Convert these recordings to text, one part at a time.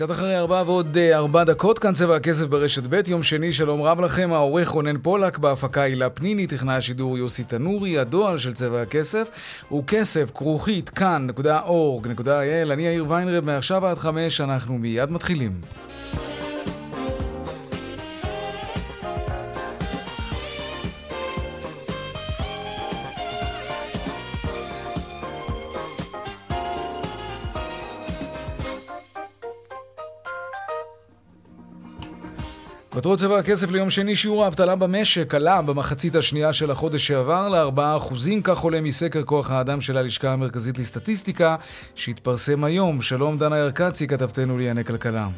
קצת אחרי ארבע ועוד אה, ארבע דקות, כאן צבע הכסף ברשת ב', יום שני, שלום רב לכם, העורך רונן פולק, בהפקה הילה פניני, טכנאי השידור יוסי תנורי, הדואל של צבע הכסף הוא כסף, כרוכית, כאן.org.il, אני יאיר ויינרב, מעכשיו עד חמש, אנחנו מיד מתחילים. כותרות צבע הכסף ליום שני, שיעור האבטלה במשק עלה במחצית השנייה של החודש שעבר ל-4%, כך עולה מסקר כוח האדם של הלשכה המרכזית לסטטיסטיקה, שהתפרסם היום. שלום דנה ירקצי, כתבתנו לענייני כלכלה.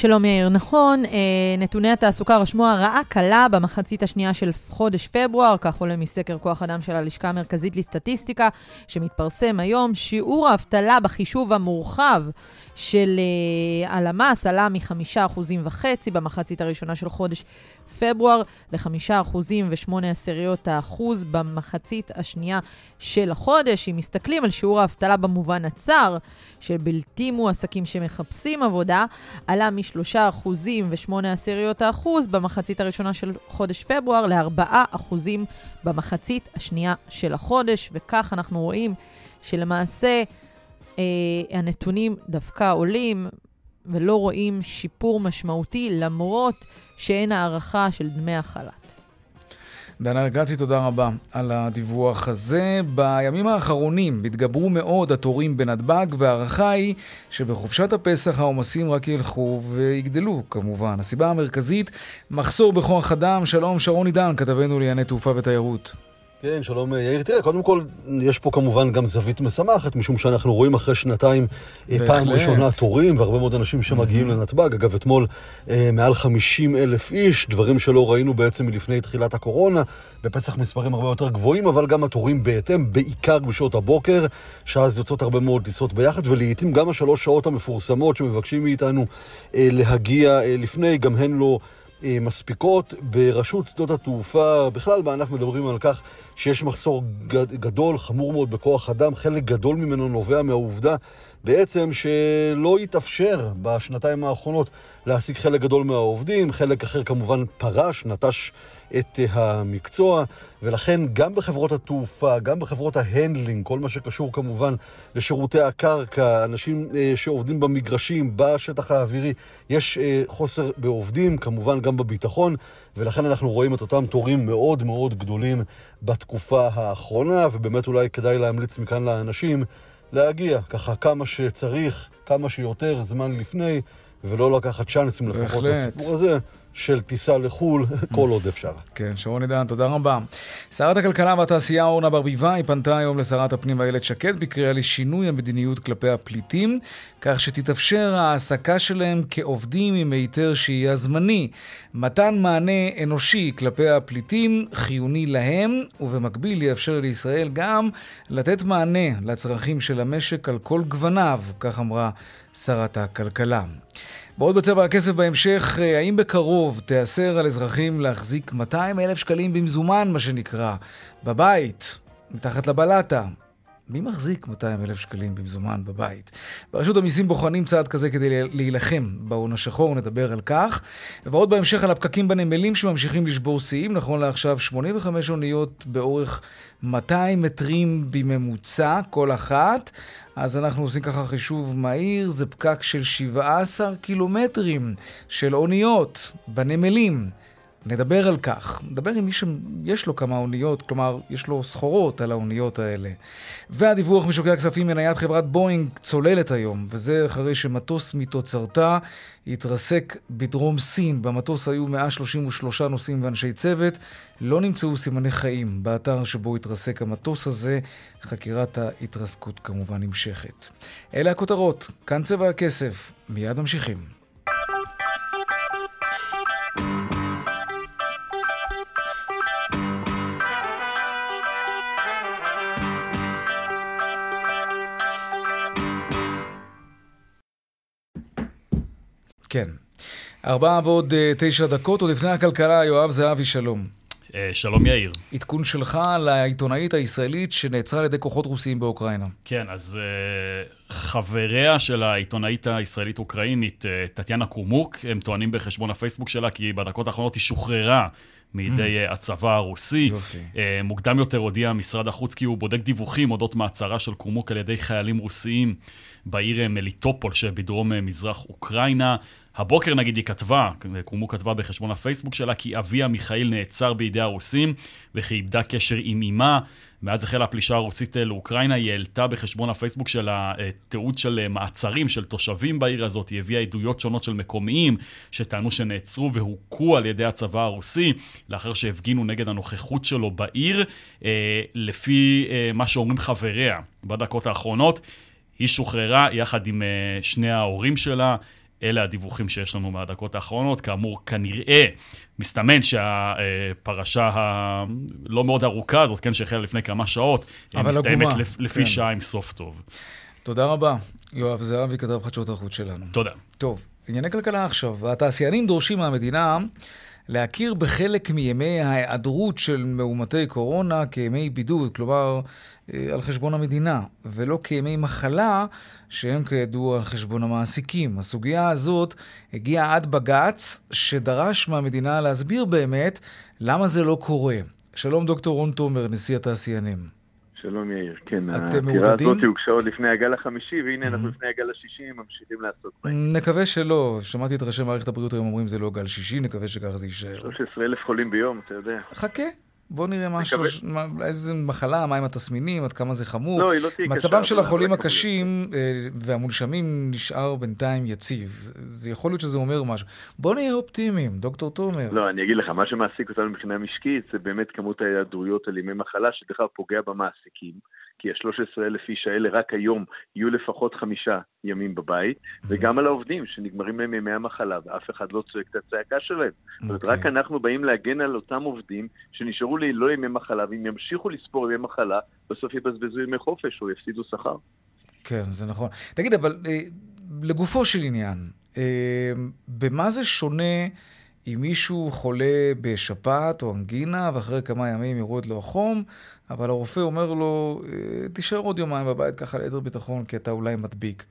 שלום יאיר, נכון, אה, נתוני התעסוקה רשמו הרעה קלה במחצית השנייה של חודש פברואר, כך עולה מסקר כוח אדם של הלשכה המרכזית לסטטיסטיקה, שמתפרסם היום. שיעור האבטלה בחישוב המורחב של uh, הלמ"ס עלה מ-5.5% במחצית הראשונה של חודש פברואר ל-5% ו-8 עשיריות האחוז במחצית השנייה של החודש. אם מסתכלים על שיעור האבטלה במובן הצר, של בלתי מועסקים שמחפשים עבודה, עלה מ-3% ו-8 עשיריות האחוז במחצית הראשונה של חודש פברואר ל-4% במחצית השנייה של החודש, וכך אנחנו רואים שלמעשה אה, הנתונים דווקא עולים ולא רואים שיפור משמעותי למרות שאין הערכה של דמי החל"ת. דנה ארגצי, תודה רבה על הדיווח הזה. בימים האחרונים התגברו מאוד התורים בנתב"ג, וההערכה היא שבחופשת הפסח העומסים רק ילכו ויגדלו, כמובן. הסיבה המרכזית, מחסור בכוח אדם. שלום, שרון עידן, כתבנו לענייני תעופה ותיירות. כן, שלום יאיר. תראה, קודם כל, יש פה כמובן גם זווית משמחת, משום שאנחנו רואים אחרי שנתיים אה, בהחלט. פעם ראשונה תורים, והרבה מאוד אנשים שמגיעים mm-hmm. לנתב"ג. אגב, אתמול אה, מעל 50 אלף איש, דברים שלא ראינו בעצם מלפני תחילת הקורונה. בפסח מספרים הרבה יותר גבוהים, אבל גם התורים בהתאם, בעיקר בשעות הבוקר, שאז יוצאות הרבה מאוד טיסות ביחד, ולעיתים גם השלוש שעות המפורסמות שמבקשים מאיתנו אה, להגיע אה, לפני, גם הן לא... אה, מספיקות. ברשות שדות התעופה, בכלל בענף מדברים על כך שיש מחסור גדול, חמור מאוד בכוח אדם. חלק גדול ממנו נובע מהעובדה בעצם שלא התאפשר בשנתיים האחרונות להעסיק חלק גדול מהעובדים, חלק אחר כמובן פרש, נטש את המקצוע, ולכן גם בחברות התעופה, גם בחברות ה handling, כל מה שקשור כמובן לשירותי הקרקע, אנשים אה, שעובדים במגרשים, בשטח האווירי, יש אה, חוסר בעובדים, כמובן גם בביטחון, ולכן אנחנו רואים את אותם תורים מאוד מאוד גדולים בתקופה האחרונה, ובאמת אולי כדאי להמליץ מכאן לאנשים להגיע ככה כמה שצריך, כמה שיותר זמן לפני, ולא לקחת צ'אנסים לפחות בסיפור הזה. של טיסה לחו"ל, כל עוד אפשר. כן, שרון עידן, תודה רבה. שרת הכלכלה והתעשייה אורנה ברביבאי פנתה היום לשרת הפנים איילת שקד בקריאה לשינוי המדיניות כלפי הפליטים, כך שתתאפשר העסקה שלהם כעובדים עם היתר שהייה זמני. מתן מענה אנושי כלפי הפליטים חיוני להם, ובמקביל יאפשר לישראל גם לתת מענה לצרכים של המשק על כל גווניו, כך אמרה שרת הכלכלה. בעוד בצבע הכסף בהמשך, אה, האם בקרוב תיאסר על אזרחים להחזיק 200 אלף שקלים במזומן, מה שנקרא, בבית, מתחת לבלטה? מי מחזיק 200 אלף שקלים במזומן בבית? ברשות המיסים בוחנים צעד כזה כדי להילחם בהון השחור, נדבר על כך. ועוד בהמשך על הפקקים בנמלים שממשיכים לשבור שיאים. נכון לעכשיו 85 אוניות באורך 200 מטרים בממוצע, כל אחת. אז אנחנו עושים ככה חישוב מהיר, זה פקק של 17 קילומטרים של אוניות בנמלים. נדבר על כך. נדבר עם מי שיש לו כמה אוניות, כלומר, יש לו סחורות על האוניות האלה. והדיווח משוקי הכספים מניית חברת בואינג צוללת היום, וזה אחרי שמטוס מתוצרתה התרסק בדרום סין. במטוס היו 133 נוסעים ואנשי צוות. לא נמצאו סימני חיים באתר שבו התרסק המטוס הזה. חקירת ההתרסקות כמובן נמשכת. אלה הכותרות, כאן צבע הכסף. מיד ממשיכים. כן. ארבעה ועוד אה, תשע דקות, עוד לפני הכלכלה, יואב זהבי, שלום. אה, שלום יאיר. עדכון שלך לעיתונאית הישראלית שנעצרה על ידי כוחות רוסיים באוקראינה. כן, אז uh, חבריה של העיתונאית הישראלית-אוקראינית, uh, טטיאנה קומוק, הם טוענים בחשבון הפייסבוק שלה כי בדקות האחרונות היא שוחררה מידי mm. הצבא הרוסי. יופי. Uh, מוקדם יותר הודיע משרד החוץ כי הוא בודק דיווחים אודות מעצרה של קומוק על ידי חיילים רוסיים בעיר מליטופול שבדרום מזרח אוקראינה. הבוקר נגיד היא כתבה, קומו כתבה בחשבון הפייסבוק שלה, כי אביה מיכאיל נעצר בידי הרוסים וכי איבדה קשר עם אמה. מאז החלה הפלישה הרוסית לאוקראינה, היא העלתה בחשבון הפייסבוק שלה תיעוד של מעצרים של תושבים בעיר הזאת, היא הביאה עדויות שונות של מקומיים שטענו שנעצרו והוכו על ידי הצבא הרוסי, לאחר שהפגינו נגד הנוכחות שלו בעיר, אה, לפי אה, מה שאומרים חבריה בדקות האחרונות. היא שוחררה יחד עם אה, שני ההורים שלה. אלה הדיווחים שיש לנו מהדקות האחרונות. כאמור, כנראה, מסתמן שהפרשה הלא מאוד ארוכה הזאת, כן, שהחלה לפני כמה שעות, מסתיימת לפ, לפי כן. שעה עם סוף טוב. תודה רבה. יואב זהבי, כתב חדשות החוץ שלנו. תודה. טוב, ענייני כלכלה עכשיו. התעשיינים דורשים מהמדינה להכיר בחלק מימי ההיעדרות של מאומתי קורונה כימי בידוד, כלומר, אה, על חשבון המדינה, ולא כימי מחלה, שהם כידוע על חשבון המעסיקים. הסוגיה הזאת הגיעה עד בג"ץ, שדרש מהמדינה להסביר באמת למה זה לא קורה. שלום דוקטור רון תומר, נשיא התעשיינים. שלום יאיר, כן, העתירה הזאת הוגשה עוד לפני הגל החמישי, והנה אנחנו לפני הגל השישי, ממשיכים לעשות בהם. נקווה שלא, שמעתי את ראשי מערכת הבריאות היום אומרים זה לא גל שישי, נקווה שככה זה יישאר. 13 אלף חולים ביום, אתה יודע. חכה, בואו נראה משהו, מה, איזה מחלה, מהם התסמינים, עד כמה זה חמור. לא, היא לא תהיה קשה. מצבם של החולים הקשים אה, והמונשמים נשאר בינתיים יציב. זה, זה יכול להיות שזה אומר משהו. בואו נהיה אופטימיים, דוקטור תומר. לא, אני אגיד לך, מה שמעסיק אותנו מבחינה משקית זה באמת כמות ההיעדרויות על ימי מחלה, שדרך אגב פוגע במעסיקים. כי ה-13 אלף איש האלה רק היום יהיו לפחות חמישה ימים בבית, mm-hmm. וגם על העובדים שנגמרים להם ימי המחלה, ואף אחד לא צועק את הצעקה שלהם. Okay. זאת אומרת, רק אוקיי. אנחנו באים להגן על אותם עובדים שנשארו לי לא ימי מחלה, ואם ימשיכו לספור ימי מחלה, בסוף יבזבזו ימי חופש או יפסידו שכר. כן, זה נכון. תגיד, אבל אה, לגופו של עניין, אה, במה זה שונה... אם מישהו חולה בשפעת או אנגינה, ואחרי כמה ימים יורד לו החום, אבל הרופא אומר לו, אה, תישאר עוד יומיים בבית ככה ליתר ביטחון, כי אתה אולי מדביק.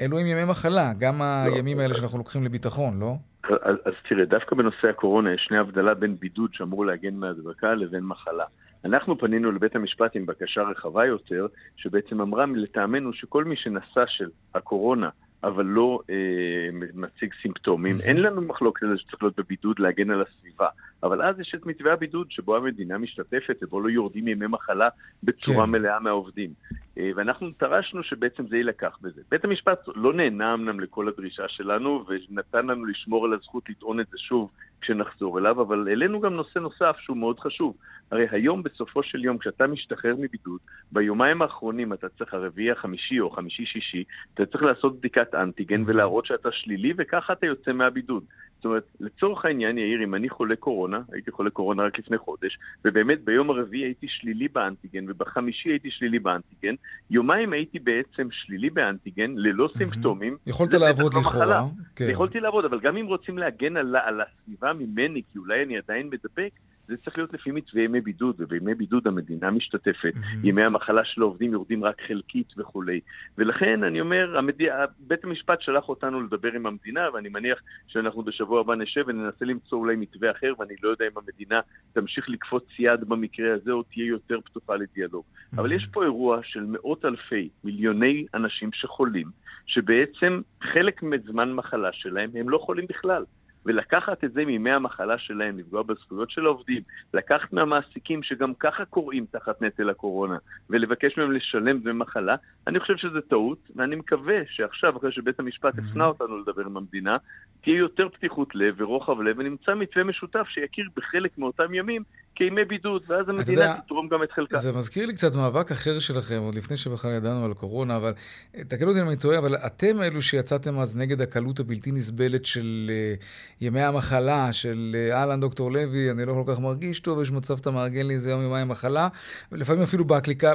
אלו הם ימי מחלה, גם לא, הימים האלה שאנחנו לוקחים לביטחון, לא? אז, אז תראה, דווקא בנושא הקורונה יש שני הבדלה בין בידוד שאמור להגן מהדבקה לבין מחלה. אנחנו פנינו לבית המשפט עם בקשה רחבה יותר, שבעצם אמרה לטעמנו שכל מי שנשא של הקורונה אבל לא אה, מציג סימפטומים. אין לנו מחלוקת על זה שצריך להיות בבידוד להגן על הסביבה, אבל אז יש את מתווה הבידוד שבו המדינה משתתפת ובו לא יורדים ימי מחלה בצורה כן. מלאה מהעובדים. אה, ואנחנו דרשנו שבעצם זה יילקח בזה. בית המשפט לא נהנה אמנם לכל הדרישה שלנו ונתן לנו לשמור על הזכות לטעון את זה שוב כשנחזור אליו, אבל העלינו גם נושא נוסף שהוא מאוד חשוב. הרי היום בסופו של יום, כשאתה משתחרר מבידוד, ביומיים האחרונים אתה צריך, הרביעי החמישי או חמישי-שישי, אתה צריך לעשות בדיקת אנטיגן ולהראות שאתה שלילי, וככה אתה יוצא מהבידוד. זאת אומרת, לצורך העניין, יאיר, אם אני חולה קורונה, הייתי חולה קורונה רק לפני חודש, ובאמת ביום הרביעי הייתי שלילי באנטיגן, ובחמישי הייתי שלילי באנטיגן, יומיים הייתי בעצם שלילי באנטיגן, ללא סימפטומים. יכולת לעבוד לא לכאורה. כן. יכולתי לעבוד, אבל גם אם רוצים להגן על, על הסביבה ממני, כי אולי אני עדיין מדבק, זה צריך להיות לפי מתווה ימי בידוד, ובימי בידוד המדינה משתתפת, mm-hmm. ימי המחלה של העובדים יורדים רק חלקית וכולי. ולכן אני אומר, המד... בית המשפט שלח אותנו לדבר עם המדינה, ואני מניח שאנחנו בשבוע הבא נשב וננסה למצוא אולי מתווה אחר, ואני לא יודע אם המדינה תמשיך לקפוץ יד במקרה הזה, או תהיה יותר פתוחה לדיאלוג. Mm-hmm. אבל יש פה אירוע של מאות אלפי, מיליוני אנשים שחולים, שבעצם חלק מזמן מחלה שלהם הם לא חולים בכלל. ולקחת את זה מימי המחלה שלהם, לפגוע בזכויות של העובדים, לקחת מהמעסיקים שגם ככה קוראים תחת נטל הקורונה, ולבקש מהם לשלם דמי מחלה, אני חושב שזה טעות, ואני מקווה שעכשיו, אחרי שבית המשפט הפנה אותנו לדבר עם המדינה, תהיה יותר פתיחות לב ורוחב לב, ונמצא מתווה משותף שיכיר בחלק מאותם ימים כימי בידוד, ואז המדינה תתרום גם את חלקה. זה מזכיר לי קצת מאבק אחר שלכם, עוד לפני שבכלל ידענו על קורונה, אבל תקנו אותי אם אני טועה, אבל אתם אלו שיצאתם אז נגד הקלות הבלתי נסבלת של uh, ימי המחלה, של אה, אהלן, דוקטור לוי, אני לא כל כך מרגיש טוב, יש מצב שאתה מארגן לי איזה יום יומיים מחלה, ולפעמים אפילו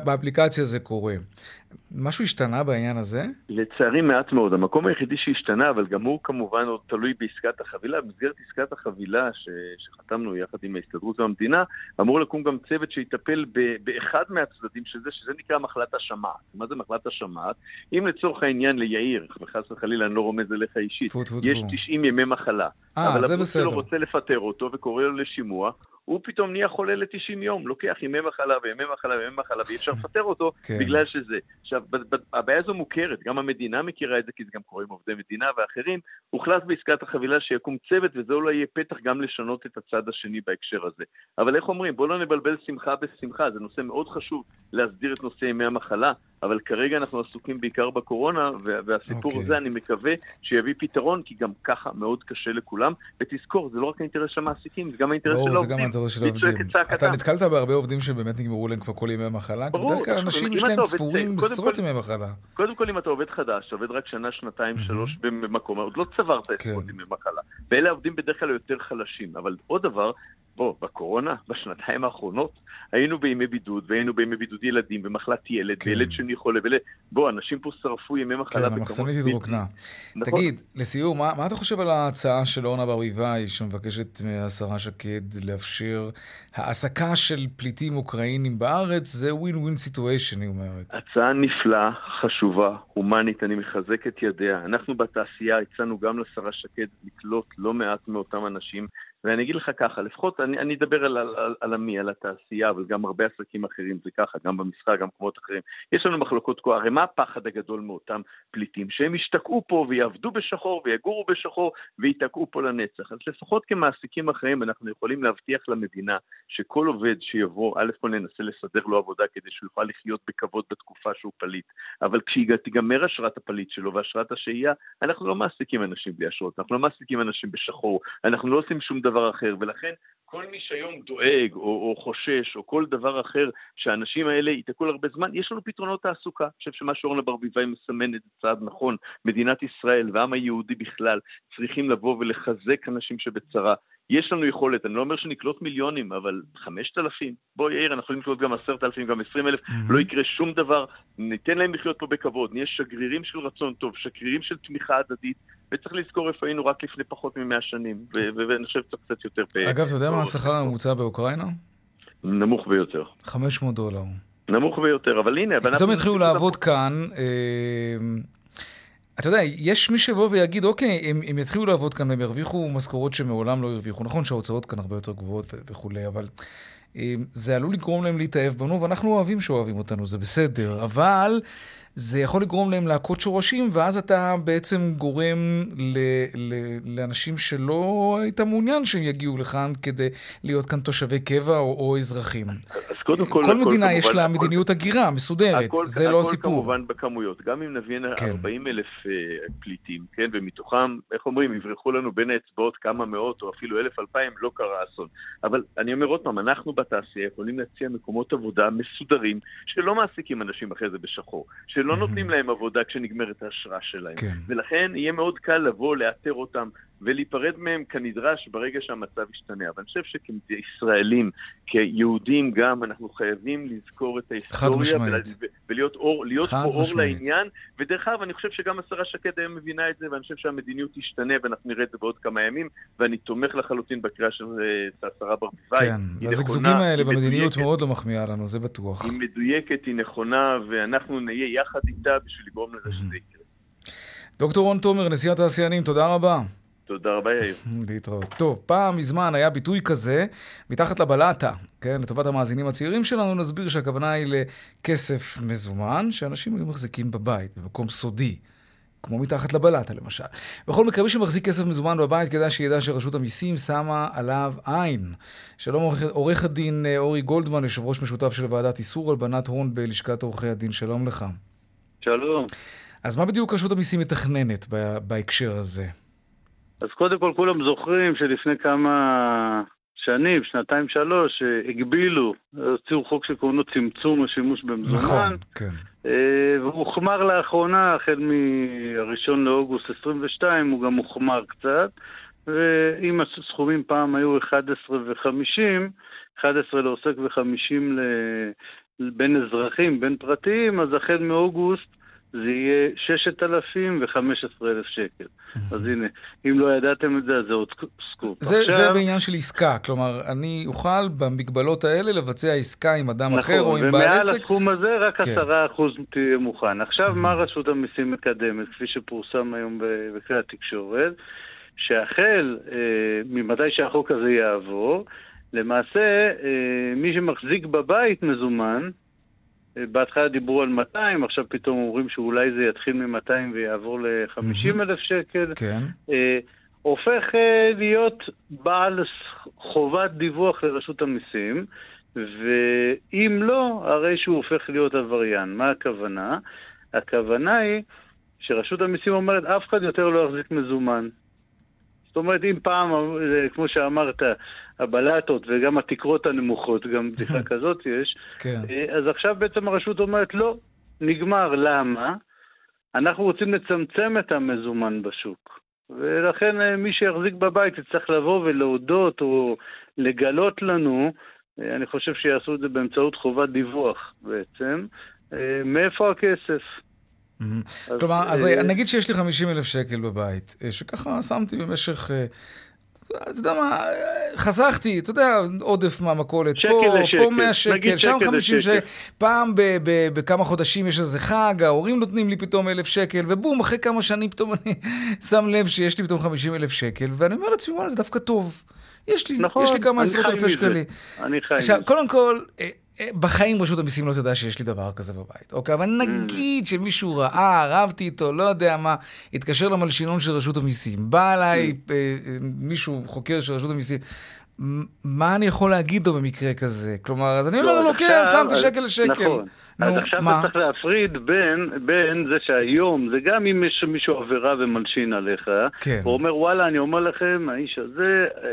באפליקציה זה קורה. משהו השתנה בעניין הזה? לצערי מעט מאוד. המקום היחידי שהשתנה, אבל גם הוא כמובן עוד תלוי בעסקת החבילה. במסגרת עסקת החבילה ש... שחתמנו יחד עם ההסתדרות והמדינה, אמור לקום גם צוות שיטפל ב... באחד מהצדדים של זה, שזה נקרא מחלת השמעת. מה זה מחלת השמעת? אם לצורך העניין ליאיר, וחס וחלילה אני לא רומז אליך אישית, פו, טפו, יש טפו. 90 ימי מחלה. אה, זה בסדר. אבל הבוס שלו רוצה לפטר אותו וקורא לו לשימוע, הוא פתאום נהיה חולה ל-90 יום, לוקח ימי מחלה וימי מחלה וימי מחלה, ואי אפשר לפטר אותו כן. בגלל שזה. עכשיו, הבעיה הזו מוכרת, גם המדינה מכירה את זה, כי זה גם קורה עם עובדי מדינה ואחרים. הוחלט בעסקת החבילה שיקום צוות, וזה אולי יהיה פתח גם לשנות את הצד השני בהקשר הזה. אבל איך אומרים, בואו לא נבלבל שמחה בשמחה, זה נושא מאוד חשוב להסדיר את נושא ימי המחלה, אבל כרגע אנחנו עסוקים בעיקר בקורונה, וה- והסיפור אוקיי. הזה, אני מקווה שיביא פתרון, כי גם ככה מאוד קשה לכולם. ותזכור, זה לא רק האינטרס של המעסיקים, זה גם האינטרס של ברור, זה העובדים. גם האינטרס של העובדים. אתה נתקלת בהרבה עובדים שבאמת נגמרו להם כבר כל ימי מחלה? ברור, בדרך כלל אנשים יש להם ספורים עשרות ימי מחלה. קודם כל, אם אתה עובד חדש, עובד רק שנה, שנתיים, שלוש במקום, עוד לא צברת כן. עשרות ימי מחלה. ואלה העובדים בדרך כלל יותר חלשים. אבל עוד דבר, בוא, בקורונה, בשנתיים האחרונות, היינו בימי בידוד, והיינו בימי בידוד ילדים, במחלת ילד, כן. וילד שני חולה, ול... בוא, אנשים פה שרפו ימי מחלה כן, המחסנית התרוקנה. נכון. תגיד, לסיום, מה, מה אתה חושב על ההצעה של אורנה ברביבאי, שמבקשת מהשרה שקד לאפשר העסקה של פליטים אוקראינים בארץ? זה win win situation, היא אומרת. הצעה נפלאה, חשובה, הומנית, אני מחזק את ידיה. אנחנו בתעשייה הצענו גם לשרה שקד לקלוט לא מעט מאותם אנשים, ואני אגיד לך ככה, לפחות אני, אני אדבר על, על, על, על עמי, על התעשייה, אבל גם הרבה עסקים אחרים זה ככה, גם במסחר, גם במקומות אחרים. יש לנו מחלוקות כה, הרי מה הפחד הגדול מאותם פליטים? שהם ישתקעו פה ויעבדו בשחור ויגורו בשחור וייתקעו פה לנצח. אז לפחות כמעסיקים אחרים אנחנו יכולים להבטיח למדינה שכל עובד שיבוא, א' כל ננסה לסדר לו עבודה כדי שהוא יוכל לחיות בכבוד בתקופה שהוא פליט, אבל כשתיגמר אשרת הפליט שלו ואשרת השהייה, אנחנו לא מעסיקים אנשים בלי אשרות, אנחנו לא מעסיקים אנשים בשחור, אנחנו לא עושים שום דבר אחר, ולכן כל מי שהיום דואג או, או חושש או כל דבר אחר שהאנשים האלה ייתקעו להרבה זמן, יש לנו פתרונות תעסוקה. אני חושב שמה שאורנה ברביבאי מסמנת זה צעד נכון. מדינת ישראל והעם היהודי בכלל צריכים לבוא ולחזק אנשים שבצרה. יש לנו יכולת, אני לא אומר שנקלוט מיליונים, אבל חמשת אלפים, בוא יאיר, אנחנו יכולים לקלוט גם עשרת אלפים, גם עשרים אלף, לא יקרה שום דבר, ניתן להם לחיות פה בכבוד, נהיה שגרירים של רצון טוב, שגרירים של תמיכה הדדית, וצריך לזכור איפה היינו רק לפני פחות ממאה שנים, ו- ו- ואני חושב קצת קצת יותר... אגב, אתה יודע מה השכר הממוצע באוקראינה? נמוך ביותר. 500 דולר. נמוך ביותר, אבל הנה, פתאום התחילו לעבוד כאן, אה, אתה יודע, יש מי שיבוא ויגיד, אוקיי, הם, הם יתחילו לעבוד כאן והם ירוויחו משכורות שמעולם לא הרוויחו. נכון שההוצאות כאן הרבה יותר גבוהות וכולי, אבל אה, זה עלול לגרום להם להתאהב בנו, ואנחנו אוהבים שאוהבים אותנו, זה בסדר, אבל זה יכול לגרום להם להכות שורשים, ואז אתה בעצם גורם ל, ל, לאנשים שלא היית מעוניין שהם יגיעו לכאן כדי להיות כאן תושבי קבע או, או אזרחים. אז קודם כל... כל הכל מדינה יש כמובן- לה הכל- מדיניות הגירה מסודרת, הכל, זה לא הכל הסיפור. כמובן בכמויות. גם אם נביא כן. 40 אלף אה, פליטים, כן, ומתוכם, איך אומרים, יברחו לנו בין האצבעות כמה מאות או אפילו אלף אלפיים, לא קרה אסון. אבל אני אומר עוד פעם, אנחנו בתעשייה יכולים להציע מקומות עבודה מסודרים, שלא מעסיקים אנשים אחרי זה בשחור, שלא נותנים להם עבודה כשנגמרת האשרה שלהם. כן. ולכן יהיה מאוד קל לבוא, לאתר אותם ולהיפרד מהם כנדרש ברגע שהמצב ישתנה. אבל אני חושב שכישראלים, כיהודים גם, אנחנו חייבים לזכור את ההיסטוריה ולהיות אור, להיות פה אור. לעניין. ודרך אגב, אני חושב שגם השרה שקד היום מבינה את זה, ואני חושב שהמדיניות תשתנה, ואנחנו נראה את זה בעוד כמה ימים, ואני תומך לחלוטין בקריאה של אה, השרה ברביבאי. כן, הזגזוגים האלה במדיניות. מאוד לא מחמיאה לנו, זה בטוח. היא מדויקת, היא נכונה, ואנחנו נהיה יחד איתה בשביל לגרום לזה שזה יקרה. דוקטור רון תומר, נשיא התעשיינים, תודה רבה. תודה רבה, יאיר. להתראות. טוב, פעם מזמן היה ביטוי כזה, מתחת לבלטה, כן? לטובת המאזינים הצעירים שלנו, נסביר שהכוונה היא לכסף מזומן, שאנשים היו מחזיקים בבית, במקום סודי. כמו מתחת לבלטה למשל. בכל מקרה, מי שמחזיק כסף מזומן בבית, כדאי שידע שרשות המיסים שמה עליו עין. שלום עורך הדין אה, אורי גולדמן, יושב ראש משותף של ועדת איסור הלבנת הון בלשכת עורכי הדין, שלום לך. שלום. אז מה בדיוק רשות המיסים מתכננת בהקשר הזה? אז קודם כל כולם זוכרים שלפני כמה שנים, שנתיים שלוש, הגבילו, הוציאו חוק שקוראים לו צמצום השימוש במזומן. נכון, כן. אה, והוא הוחמר לאחרונה, החל מ-1 לאוגוסט 22, הוא גם הוחמר קצת. ואם הסכומים פעם היו 11 ו-50, 11 לעוסק ו-50 בין אזרחים, בין פרטיים, אז החל מאוגוסט זה יהיה 6,000 ו-15,000 שקל. אז הנה, אם לא ידעתם את זה, אז זה עוד סקופ. זה, עכשיו... זה בעניין של עסקה, כלומר, אני אוכל במגבלות האלה לבצע עסקה עם אדם נכון, אחר או עם בעל עסק. ומעל הסכום הזה רק כן. 10% תהיה מוכן. עכשיו, מה רשות המיסים מקדמת, כפי שפורסם היום בכלי התקשורת? שהחל אה, ממתי שהחוק הזה יעבור, למעשה, אה, מי שמחזיק בבית מזומן, בהתחלה דיברו על 200, עכשיו פתאום אומרים שאולי זה יתחיל מ-200 ויעבור ל-50 אלף שקל. כן. אה, הופך אה, להיות בעל חובת דיווח לרשות המיסים, ואם לא, הרי שהוא הופך להיות עבריין. מה הכוונה? הכוונה היא שרשות המיסים אומרת, אף אחד יותר לא יחזיק מזומן. זאת אומרת, אם פעם, אה, כמו שאמרת, הבלטות וגם התקרות הנמוכות, גם בדיחה כזאת יש, כן. אה, אז עכשיו בעצם הרשות אומרת, לא, נגמר. למה? אנחנו רוצים לצמצם את המזומן בשוק. ולכן אה, מי שיחזיק בבית יצטרך לבוא ולהודות או לגלות לנו, אני חושב שיעשו את זה באמצעות חובת דיווח בעצם, מאיפה הכסף. כלומר, אז אה, נגיד שיש לי 50 אלף שקל בבית, אה, שככה שמתי במשך... אה, אתה יודע מה, חסכתי, אתה יודע, עודף מהמכולת, פה, פה 100 שקל, שם 50 שקל, פעם בכמה חודשים יש איזה חג, ההורים נותנים לי פתאום אלף שקל, ובום, אחרי כמה שנים פתאום אני שם לב שיש לי פתאום 50 אלף שקל, ואני אומר לעצמי, וואלה, זה דווקא טוב. יש לי, נכון, יש לי כמה עשרות אלפי שקלים. אני חי עכשיו, קודם כל, בחיים רשות המיסים לא תדע שיש לי דבר כזה בבית, אוקיי? אבל נגיד שמישהו ראה, רבתי איתו, לא יודע מה, התקשר למלשינון של רשות המיסים, בא אליי אה, אה, מישהו, חוקר של רשות המיסים, מה אני יכול להגיד לו במקרה כזה? כלומר, אז אני אומר לו, כן, שמתי שקל לשקל. נכון. אז עכשיו אתה צריך להפריד בין, בין זה שהיום, זה גם אם יש מישהו עבירה ומלשין עליך, כן. הוא אומר, וואלה, אני אומר לכם, האיש הזה אה,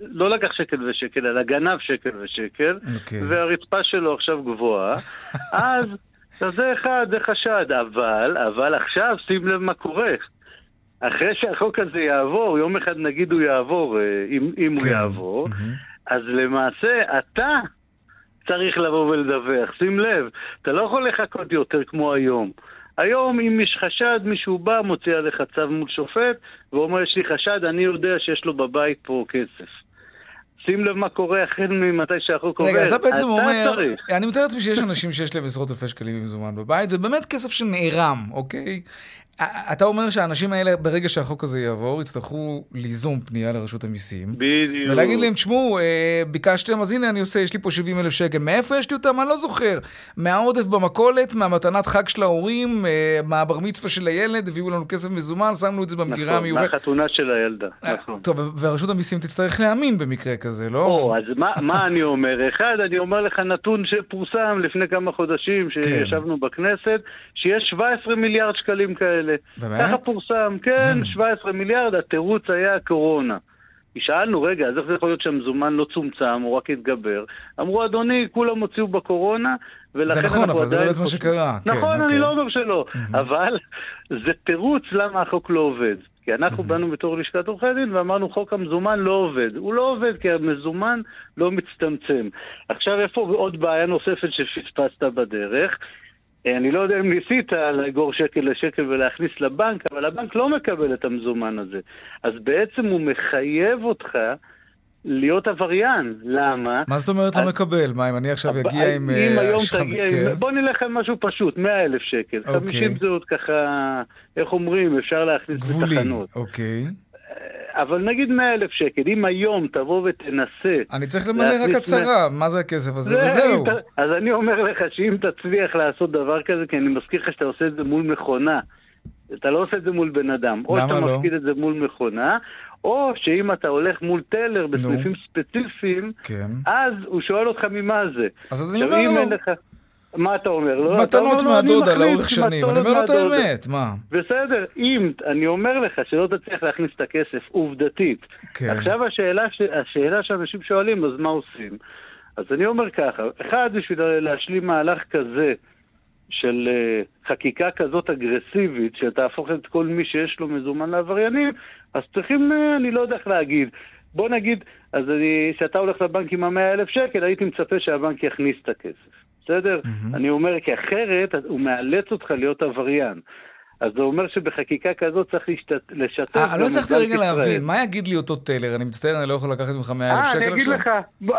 לא לקח שקל ושקל, אלא גנב שקל ושקל, אוקיי. והרצפה שלו עכשיו גבוהה, אז זה אחד, זה חשד, אבל, אבל עכשיו שים לב מה קורה. אחרי שהחוק הזה יעבור, יום אחד נגיד הוא יעבור, אה, אם, אם כן. הוא יעבור, mm-hmm. אז למעשה אתה צריך לבוא ולדווח. שים לב, אתה לא יכול לחכות יותר כמו היום. היום אם יש חשד, מישהו בא, מוציא עליך צו מול שופט, ואומר, יש לי חשד, אני יודע שיש לו בבית פה כסף. שים לב מה קורה החל ממתי שהחוק עובר. רגע, אז אתה בעצם אומר, צריך. אני מתאר לעצמי שיש אנשים שיש להם עשרות אלפי שקלים במזומן בבית, ובאמת כסף שנערם, אוקיי? אתה אומר שהאנשים האלה, ברגע שהחוק הזה יעבור, יצטרכו ליזום פנייה לרשות המיסים. בדיוק. ולהגיד להם, תשמעו, אה, ביקשתם, אז הנה אני עושה, יש לי פה 70 אלף שקל. מאיפה יש לי אותם? אני לא זוכר. מהעודף במכולת, מהמתנת חג של ההורים, אה, מהבר מצווה של הילד, הביאו לנו כסף מזומן, שמנו את זה במגירה המיוחדת. נכון, מהחתונה של הילדה, אה, נכון. טוב, ורשות המיסים תצטרך להאמין במקרה כזה, לא? או, אז מה, מה אני אומר? אחד, אני אומר לך נתון שפורסם לפני כמה חודשים, כן. שישבנו כן. בכנסת, שיש 17 מיליארד שקלים כאלה. האלה. באמת? ככה פורסם, כן, 17 mm. מיליארד, התירוץ היה הקורונה. שאלנו, רגע, אז איך זה יכול להיות שהמזומן לא צומצם, הוא רק התגבר? אמרו, אדוני, כולם הוציאו בקורונה, ולכן זה נכון, אבל זה באמת מה שקרה. כן, נכון, כן, אני אוקיי. לא אומר שלא. אבל זה תירוץ למה החוק לא עובד. כי אנחנו. באנו בתור לשכת עורכי דין ואמרנו, חוק המזומן לא עובד. הוא לא עובד כי המזומן לא מצטמצם. עכשיו, איפה עוד בעיה נוספת שפספסת בדרך? אה, אני לא יודע אם ניסית לאגור שקל לשקל ולהכניס לבנק, אבל הבנק לא מקבל את המזומן הזה. אז בעצם הוא מחייב אותך להיות עבריין. למה? מה זאת אומרת לא מקבל? מה, אם אני עכשיו אגיע עם... אם אה, היום תגיע עם... בוא נלך על משהו פשוט, 100 אלף שקל. 50 אוקיי. זה עוד ככה, איך אומרים, אפשר להכניס בתחנות. גבולי, אוקיי. אבל נגיד 100 אלף שקל, אם היום תבוא ותנסה... אני צריך למלא רק הצהרה, מה זה הכסף הזה, וזהו. אז אני אומר לך שאם תצליח לעשות דבר כזה, כי אני מזכיר לך שאתה עושה את זה מול מכונה, אתה לא עושה את זה מול בן אדם. או שאתה לא? מפקיד את זה מול מכונה, או שאם אתה הולך מול טלר בסניפים ספציפיים, כן. אז הוא שואל אותך ממה זה. אז אני אומר לו... לך... מה אתה אומר לו? מתנות מהדודה לאורך שנים, אני אומר לו את האמת, מה? בסדר, אם, אני אומר לך שלא תצליח להכניס את הכסף עובדתית. כן. עכשיו השאלה, השאלה שאנשים שואלים, אז מה עושים? אז אני אומר ככה, אחד, בשביל להשלים מהלך כזה, של uh, חקיקה כזאת אגרסיבית, שתהפוך את כל מי שיש לו מזומן לעבריינים, אז צריכים, uh, אני לא יודע איך להגיד. בוא נגיד, אז כשאתה הולך לבנק עם המאה אלף שקל, הייתי מצפה שהבנק יכניס את הכסף. בסדר? Mm-hmm. אני אומר, כי אחרת הוא מאלץ אותך להיות עבריין. אז זה אומר שבחקיקה כזאת צריך לשתף... אה, לא הצלחתי רגע להבין, מה יגיד לי אותו טלר? אני מצטער, אני לא יכול לקחת ממך 100 אלף שקל עכשיו. אה, אני אגיד לך,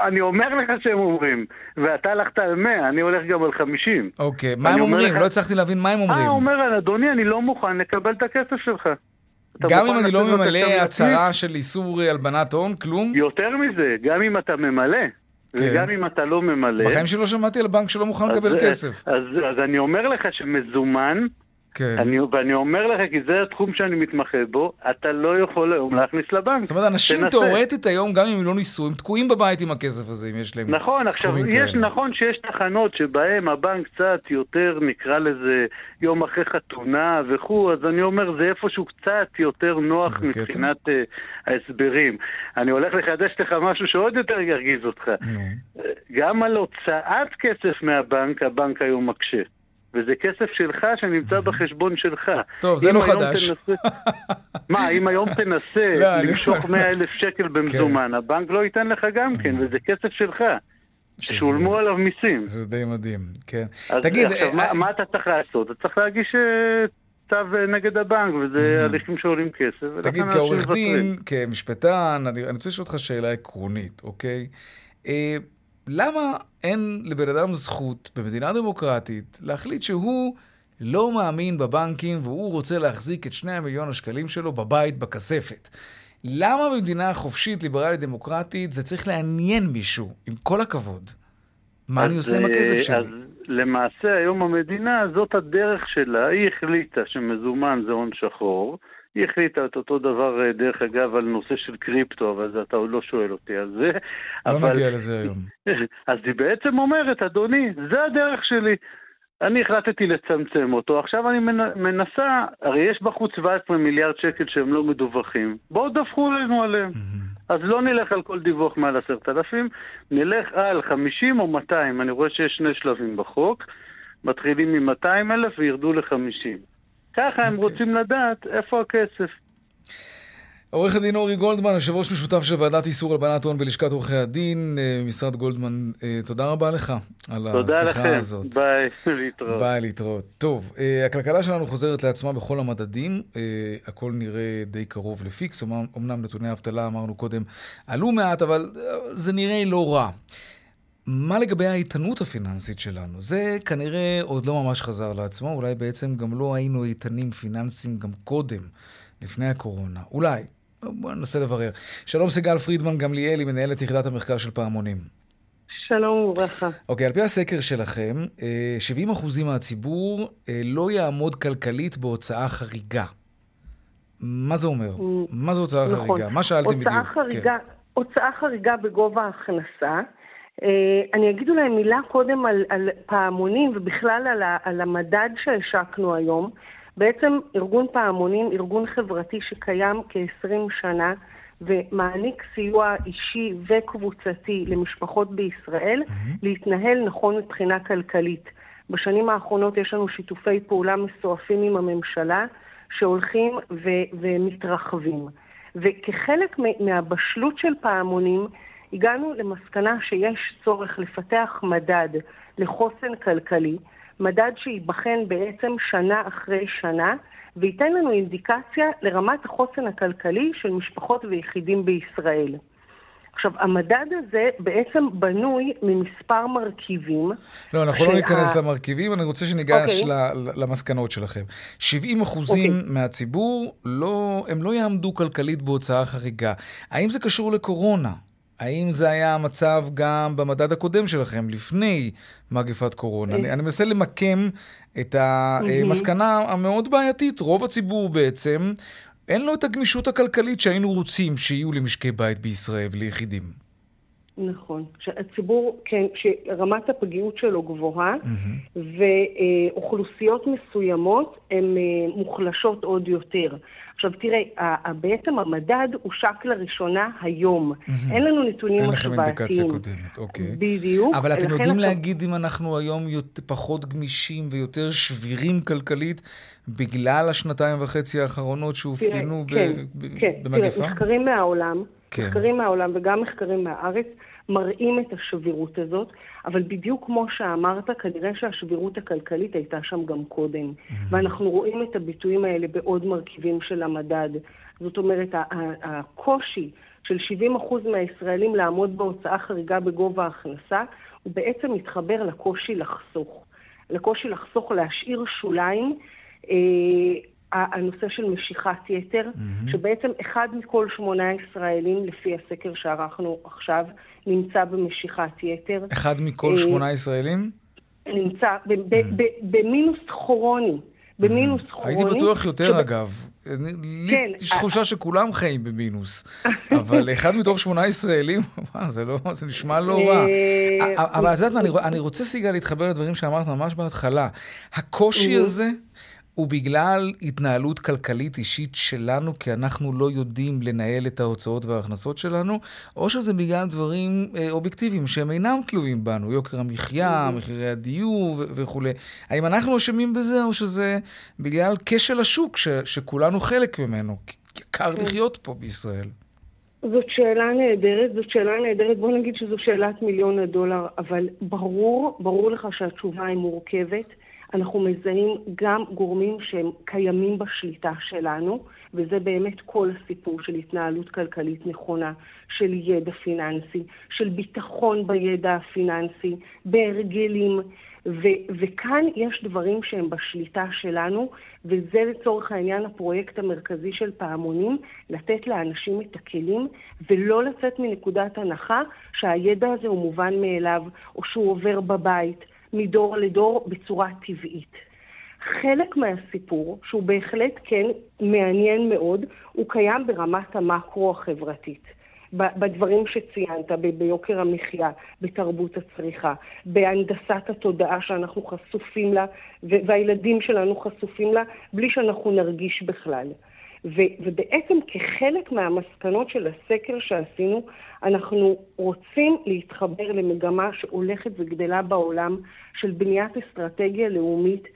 אני אומר לך שהם אומרים, ואתה הלכת על 100, אני הולך גם על 50. אוקיי, מה הם אומרים? לא הצלחתי להבין מה הם אומרים. אה, אומר, אדוני, אני לא מוכן לקבל את הכסף שלך. גם אם אני לא ממלא הצהרה של איסור הלבנת הון, כלום? יותר מזה, גם אם אתה ממלא. כן. וגם אם אתה לא ממלא... בחיים שלא שמעתי על בנק שלא מוכן לקבל כסף. אז, אז אני אומר לך שמזומן כן. אני, ואני אומר לך, כי זה התחום שאני מתמחה בו, אתה לא יכול היום להכניס לבנק. זאת אומרת, אנשים תאורטית היום, גם אם הם לא ניסו, הם תקועים בבית עם הכסף הזה, אם יש להם נכון, עכשיו, יש, נכון שיש תחנות שבהן הבנק קצת יותר, נקרא לזה, יום אחרי חתונה וכו', אז אני אומר, זה איפשהו קצת יותר נוח מבחינת uh, ההסברים. אני הולך לחדש לך משהו שעוד יותר ירגיז אותך. No. גם על הוצאת כסף מהבנק, הבנק היום מקשה. וזה כסף שלך שנמצא בחשבון שלך. טוב, זה לא חדש. תנסה... מה, אם היום תנסה לא, למשוך 100 אלף שקל במזומן, כן. הבנק לא ייתן לך גם כן, וזה כסף שלך. שולמו עליו מיסים. זה די מדהים, כן. אז תגיד... עכשיו, אה... מה, מה אתה צריך לעשות? אתה צריך להגיש אה, צו אה, נגד הבנק, וזה הליכים שעולים כסף. תגיד, כעורך דין, כמשפטן, אני, אני רוצה לשאול אותך שאלה עקרונית, אוקיי? למה אין לבן אדם זכות במדינה דמוקרטית להחליט שהוא לא מאמין בבנקים והוא רוצה להחזיק את שני המיליון השקלים שלו בבית, בכספת? למה במדינה חופשית, ליברלית, דמוקרטית, זה צריך לעניין מישהו, עם כל הכבוד? מה אני עושה עם הכסף אה, שלי? אז למעשה היום המדינה, זאת הדרך שלה, היא החליטה שמזומן זה הון שחור, היא החליטה את אותו דבר, אה, דרך אגב, על נושא של קריפטו, אבל אתה עוד לא שואל אותי על זה. לא אבל... נגיע לזה היום. אז היא בעצם אומרת, אדוני, זה הדרך שלי. אני החלטתי לצמצם אותו, עכשיו אני מנסה, הרי יש בחוץ 17 מיליארד שקל שהם לא מדווחים, בואו דווחו לנו עליהם. אז לא נלך על כל דיווח מעל עשרת אלפים, נלך על 50 או 200, אני רואה שיש שני שלבים בחוק, מתחילים מ-200 אלף וירדו ל-50. ככה הם okay. אוקיי. רוצים לדעת איפה הכסף. עורך הדין אורי גולדמן, יושב ראש משותף של ועדת איסור הלבנת הון בלשכת עורכי הדין, אה, משרד גולדמן, אה, תודה רבה לך על השיחה לכם. הזאת. תודה לכם, ביי, להתראות. ביי, להתראות. טוב, אה, הכלכלה שלנו חוזרת לעצמה בכל המדדים, הכל נראה די קרוב ל peaks, אמנם נתוני האבטלה, אמרנו קודם, עלו מעט, אבל זה נראה לא רע. מה לגבי האיתנות הפיננסית שלנו? זה כנראה עוד לא ממש חזר לעצמו, אולי בעצם גם לא היינו איתנים פיננסיים גם קודם, לפני הקורונה. אולי. בואו ננסה לברר. שלום סיגל פרידמן גמליאלי, מנהלת יחידת המחקר של פעמונים. שלום וברכה. אוקיי, על פי הסקר שלכם, 70% אה, מהציבור אה, לא יעמוד כלכלית בהוצאה חריגה. מה זה אומר? Mm, מה זה הוצאה נכון. חריגה? מה שאלתם בדיוק? חריגה, כן. הוצאה חריגה בגובה ההכנסה. אה, אני אגיד אולי מילה קודם על, על פעמונים ובכלל על, ה, על המדד שהשקנו היום. בעצם ארגון פעמונים, ארגון חברתי שקיים כ-20 שנה ומעניק סיוע אישי וקבוצתי למשפחות בישראל mm-hmm. להתנהל נכון מבחינה כלכלית. בשנים האחרונות יש לנו שיתופי פעולה מסועפים עם הממשלה שהולכים ו- ומתרחבים. וכחלק מהבשלות של פעמונים, הגענו למסקנה שיש צורך לפתח מדד לחוסן כלכלי, מדד שייבחן בעצם שנה אחרי שנה, וייתן לנו אינדיקציה לרמת החוסן הכלכלי של משפחות ויחידים בישראל. עכשיו, המדד הזה בעצם בנוי ממספר מרכיבים. לא, אנחנו לא ניכנס למרכיבים, אני רוצה שניגש okay. אוקיי. למסקנות שלכם. 70 אחוזים okay. אוקיי. מהציבור, לא, הם לא יעמדו כלכלית בהוצאה חריגה. האם זה קשור לקורונה? האם זה היה המצב גם במדד הקודם שלכם, לפני מגפת קורונה? אני, אני מנסה למקם את המסקנה המאוד בעייתית. רוב הציבור בעצם, אין לו את הגמישות הכלכלית שהיינו רוצים שיהיו למשקי בית בישראל וליחידים. נכון. הציבור, כן, שרמת הפגיעות שלו גבוהה, mm-hmm. ואוכלוסיות מסוימות הן אה, מוחלשות עוד יותר. עכשיו תראה, בעצם המדד הושק לראשונה היום. אין לנו נתונים השוואתיים. אין לכם אינדיקציה קודמת, אוקיי. בדיוק. אבל אתם יודעים. להגיד אם אנחנו היום פחות גמישים ויותר שבירים כלכלית בגלל השנתיים וחצי האחרונות שאופיינו כן, כן, במגפה? כן, תראה, מחקרים מהעולם, כן. מחקרים מהעולם וגם מחקרים מהארץ, מראים את השבירות הזאת, אבל בדיוק כמו שאמרת, כנראה שהשבירות הכלכלית הייתה שם גם קודם. Mm-hmm. ואנחנו רואים את הביטויים האלה בעוד מרכיבים של המדד. זאת אומרת, הקושי של 70% מהישראלים לעמוד בהוצאה חריגה בגובה ההכנסה, הוא בעצם מתחבר לקושי לחסוך. לקושי לחסוך, להשאיר שוליים. אה, הנושא של משיכת יתר, mm-hmm. שבעצם אחד מכל שמונה ישראלים, לפי הסקר שערכנו עכשיו, נמצא במשיכת יתר. אחד מכל אה, שמונה ישראלים? נמצא במינוס כרוני. במינוס כרוני. הייתי בטוח יותר, אגב. לי כן, יש תחושה שכולם חיים במינוס, אבל אחד מתוך שמונה ישראלים, זה לא, זה נשמע לא רע. אה, אבל את יודעת מה, אני רוצה, סיגה, להתחבר לדברים שאמרת ממש בהתחלה. הקושי הזה... הוא בגלל התנהלות כלכלית אישית שלנו, כי אנחנו לא יודעים לנהל את ההוצאות וההכנסות שלנו, או שזה בגלל דברים אה, אובייקטיביים שהם אינם תלויים בנו, יוקר המחיה, מחירי הדיור ו- וכולי. האם אנחנו אשמים בזה, או שזה בגלל כשל השוק ש- שכולנו חלק ממנו? יקר כן. לחיות פה בישראל. זאת שאלה נהדרת, זאת שאלה נהדרת. בוא נגיד שזו שאלת מיליון הדולר, אבל ברור, ברור לך שהתשובה היא מורכבת. אנחנו מזהים גם גורמים שהם קיימים בשליטה שלנו, וזה באמת כל הסיפור של התנהלות כלכלית נכונה, של ידע פיננסי, של ביטחון בידע הפיננסי, בהרגלים. ו- וכאן יש דברים שהם בשליטה שלנו, וזה לצורך העניין הפרויקט המרכזי של פעמונים, לתת לאנשים את הכלים ולא לצאת מנקודת הנחה שהידע הזה הוא מובן מאליו, או שהוא עובר בבית, מדור לדור בצורה טבעית. חלק מהסיפור, שהוא בהחלט כן מעניין מאוד, הוא קיים ברמת המקרו החברתית. בדברים שציינת, ביוקר המחיה, בתרבות הצריכה, בהנדסת התודעה שאנחנו חשופים לה, והילדים שלנו חשופים לה, בלי שאנחנו נרגיש בכלל. ו- ובעצם כחלק מהמסקנות של הסקר שעשינו, אנחנו רוצים להתחבר למגמה שהולכת וגדלה בעולם של בניית אסטרטגיה לאומית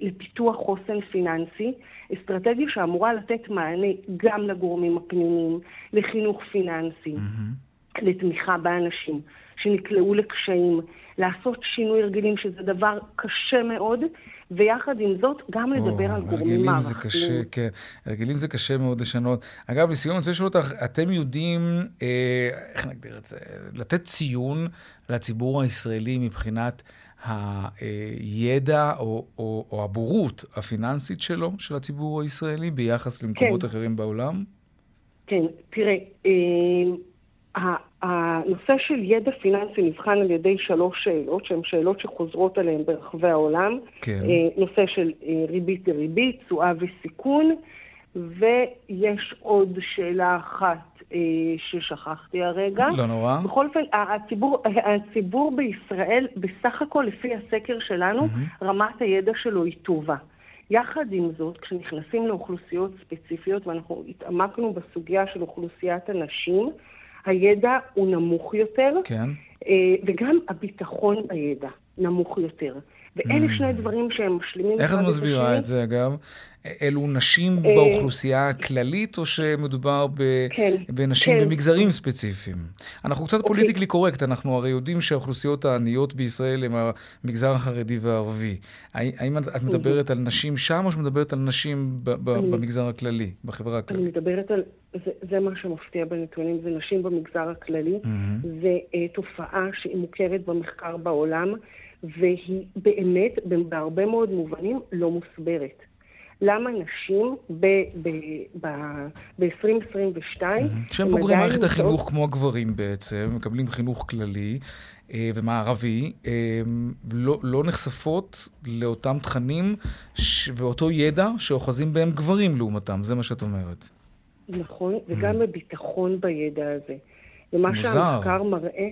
לפיתוח חוסן פיננסי, אסטרטגיה שאמורה לתת מענה גם לגורמים הפנימיים, לחינוך פיננסי, mm-hmm. לתמיכה באנשים שנקלעו לקשיים, לעשות שינוי הרגלים, שזה דבר קשה מאוד, ויחד עם זאת, גם לדבר על גורמים מערכתיים. זה קשה, כן. הרגלים זה קשה מאוד לשנות. אגב, לסיום, אני רוצה לשאול אותך, אתם יודעים, אה, איך נגדיר את זה, לתת ציון לציבור הישראלי מבחינת הידע או, או, או הבורות הפיננסית שלו, של הציבור הישראלי, ביחס למקומות כן. אחרים בעולם? כן, תראה, אה, הנושא של ידע פיננסי נבחן על ידי שלוש שאלות, שהן שאלות שחוזרות עליהן ברחבי העולם. כן. אה, נושא של אה, ריבית דריבית, תשואה וסיכון, ויש עוד שאלה אחת אה, ששכחתי הרגע. לא נורא. בכל אופן, הציבור, הציבור בישראל, בסך הכל, לפי הסקר שלנו, mm-hmm. רמת הידע שלו היא טובה. יחד עם זאת, כשנכנסים לאוכלוסיות ספציפיות, ואנחנו התעמקנו בסוגיה של אוכלוסיית הנשים, הידע הוא נמוך יותר, כן. אה, וגם הביטחון בידע נמוך יותר. ואלה. שני דברים שהם משלימים איך את מסבירה את זה, אגב? אלו נשים אה, באוכלוסייה הכללית, או שמדובר ב... כן, בנשים כן. במגזרים ספציפיים? אנחנו קצת אוקיי. פוליטיקלי קורקט, אנחנו הרי יודעים שהאוכלוסיות העניות בישראל הן המגזר החרדי והערבי. האם את. מדברת על נשים שם, או שמדברת על נשים במגזר הכללי, בחברה הכללית? אני מדברת על... זה, זה מה שמפתיע בנתונים, זה נשים במגזר הכללי. Mm-hmm. זה uh, תופעה שהיא מוכרת במחקר בעולם. והיא באמת, בהרבה מאוד מובנים, לא מוסברת. למה נשים ב-2022... שהם בוגרי מערכת החינוך כמו הגברים בעצם, מקבלים חינוך כללי אה, ומערבי, אה, לא, לא נחשפות לאותם תכנים ש... ואותו ידע שאוחזים בהם גברים לעומתם, זה מה שאת אומרת. נכון, וגם בביטחון בידע הזה. ומה מוזר. שהמחקר מראה,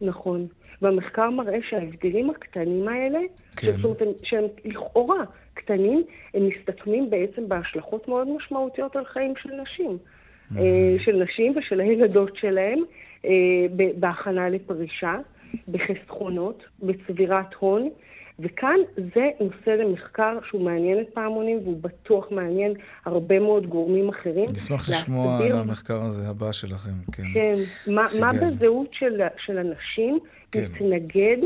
נכון, והמחקר מראה שההבדלים הקטנים האלה, כן. זאת אומרת, הם- שהם לכאורה קטנים, הם מסתכמים בעצם בהשלכות מאוד משמעותיות על חיים של נשים. אה, של נשים ושל הילדות שלהם, אה, בהכנה לפרישה, בחסכונות, בצבירת הון. וכאן זה נושא למחקר שהוא מעניין את פעמונים והוא בטוח מעניין הרבה מאוד גורמים אחרים. נשמח לשמוע על המחקר הזה הבא שלכם, כן. כן, מה. מה בזהות של, של הנשים כן. מתנגד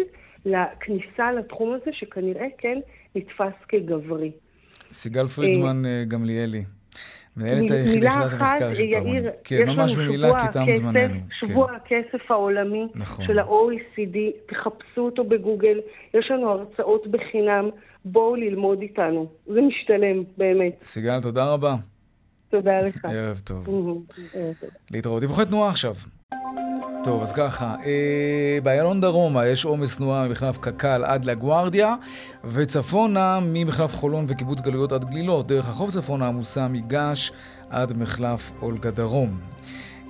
לכניסה לתחום הזה, שכנראה כן נתפס כגברי. סיגל פרידמן אה, גמליאלי, מנהלת היחידה אחת, המחקר של יאיר, פעמונים. כן, ממש במילה, כי תם זמננו. כן. שבוע הכסף העולמי נכון. של ה-OECD, תחפשו אותו בגוגל, יש לנו הרצאות בחינם, בואו ללמוד איתנו. זה משתלם, באמת. סיגל, תודה רבה. תודה לך. ערב טוב. להתראות. דיווחי תנועה עכשיו. טוב, אז ככה, אה, באיילון דרומה יש עומס תנועה ממחלף קק"ל עד לגוארדיה, וצפונה ממחלף חולון וקיבוץ גלויות עד גלילות, דרך החוף צפונה עמוסה מגעש עד מחלף אולגה דרום.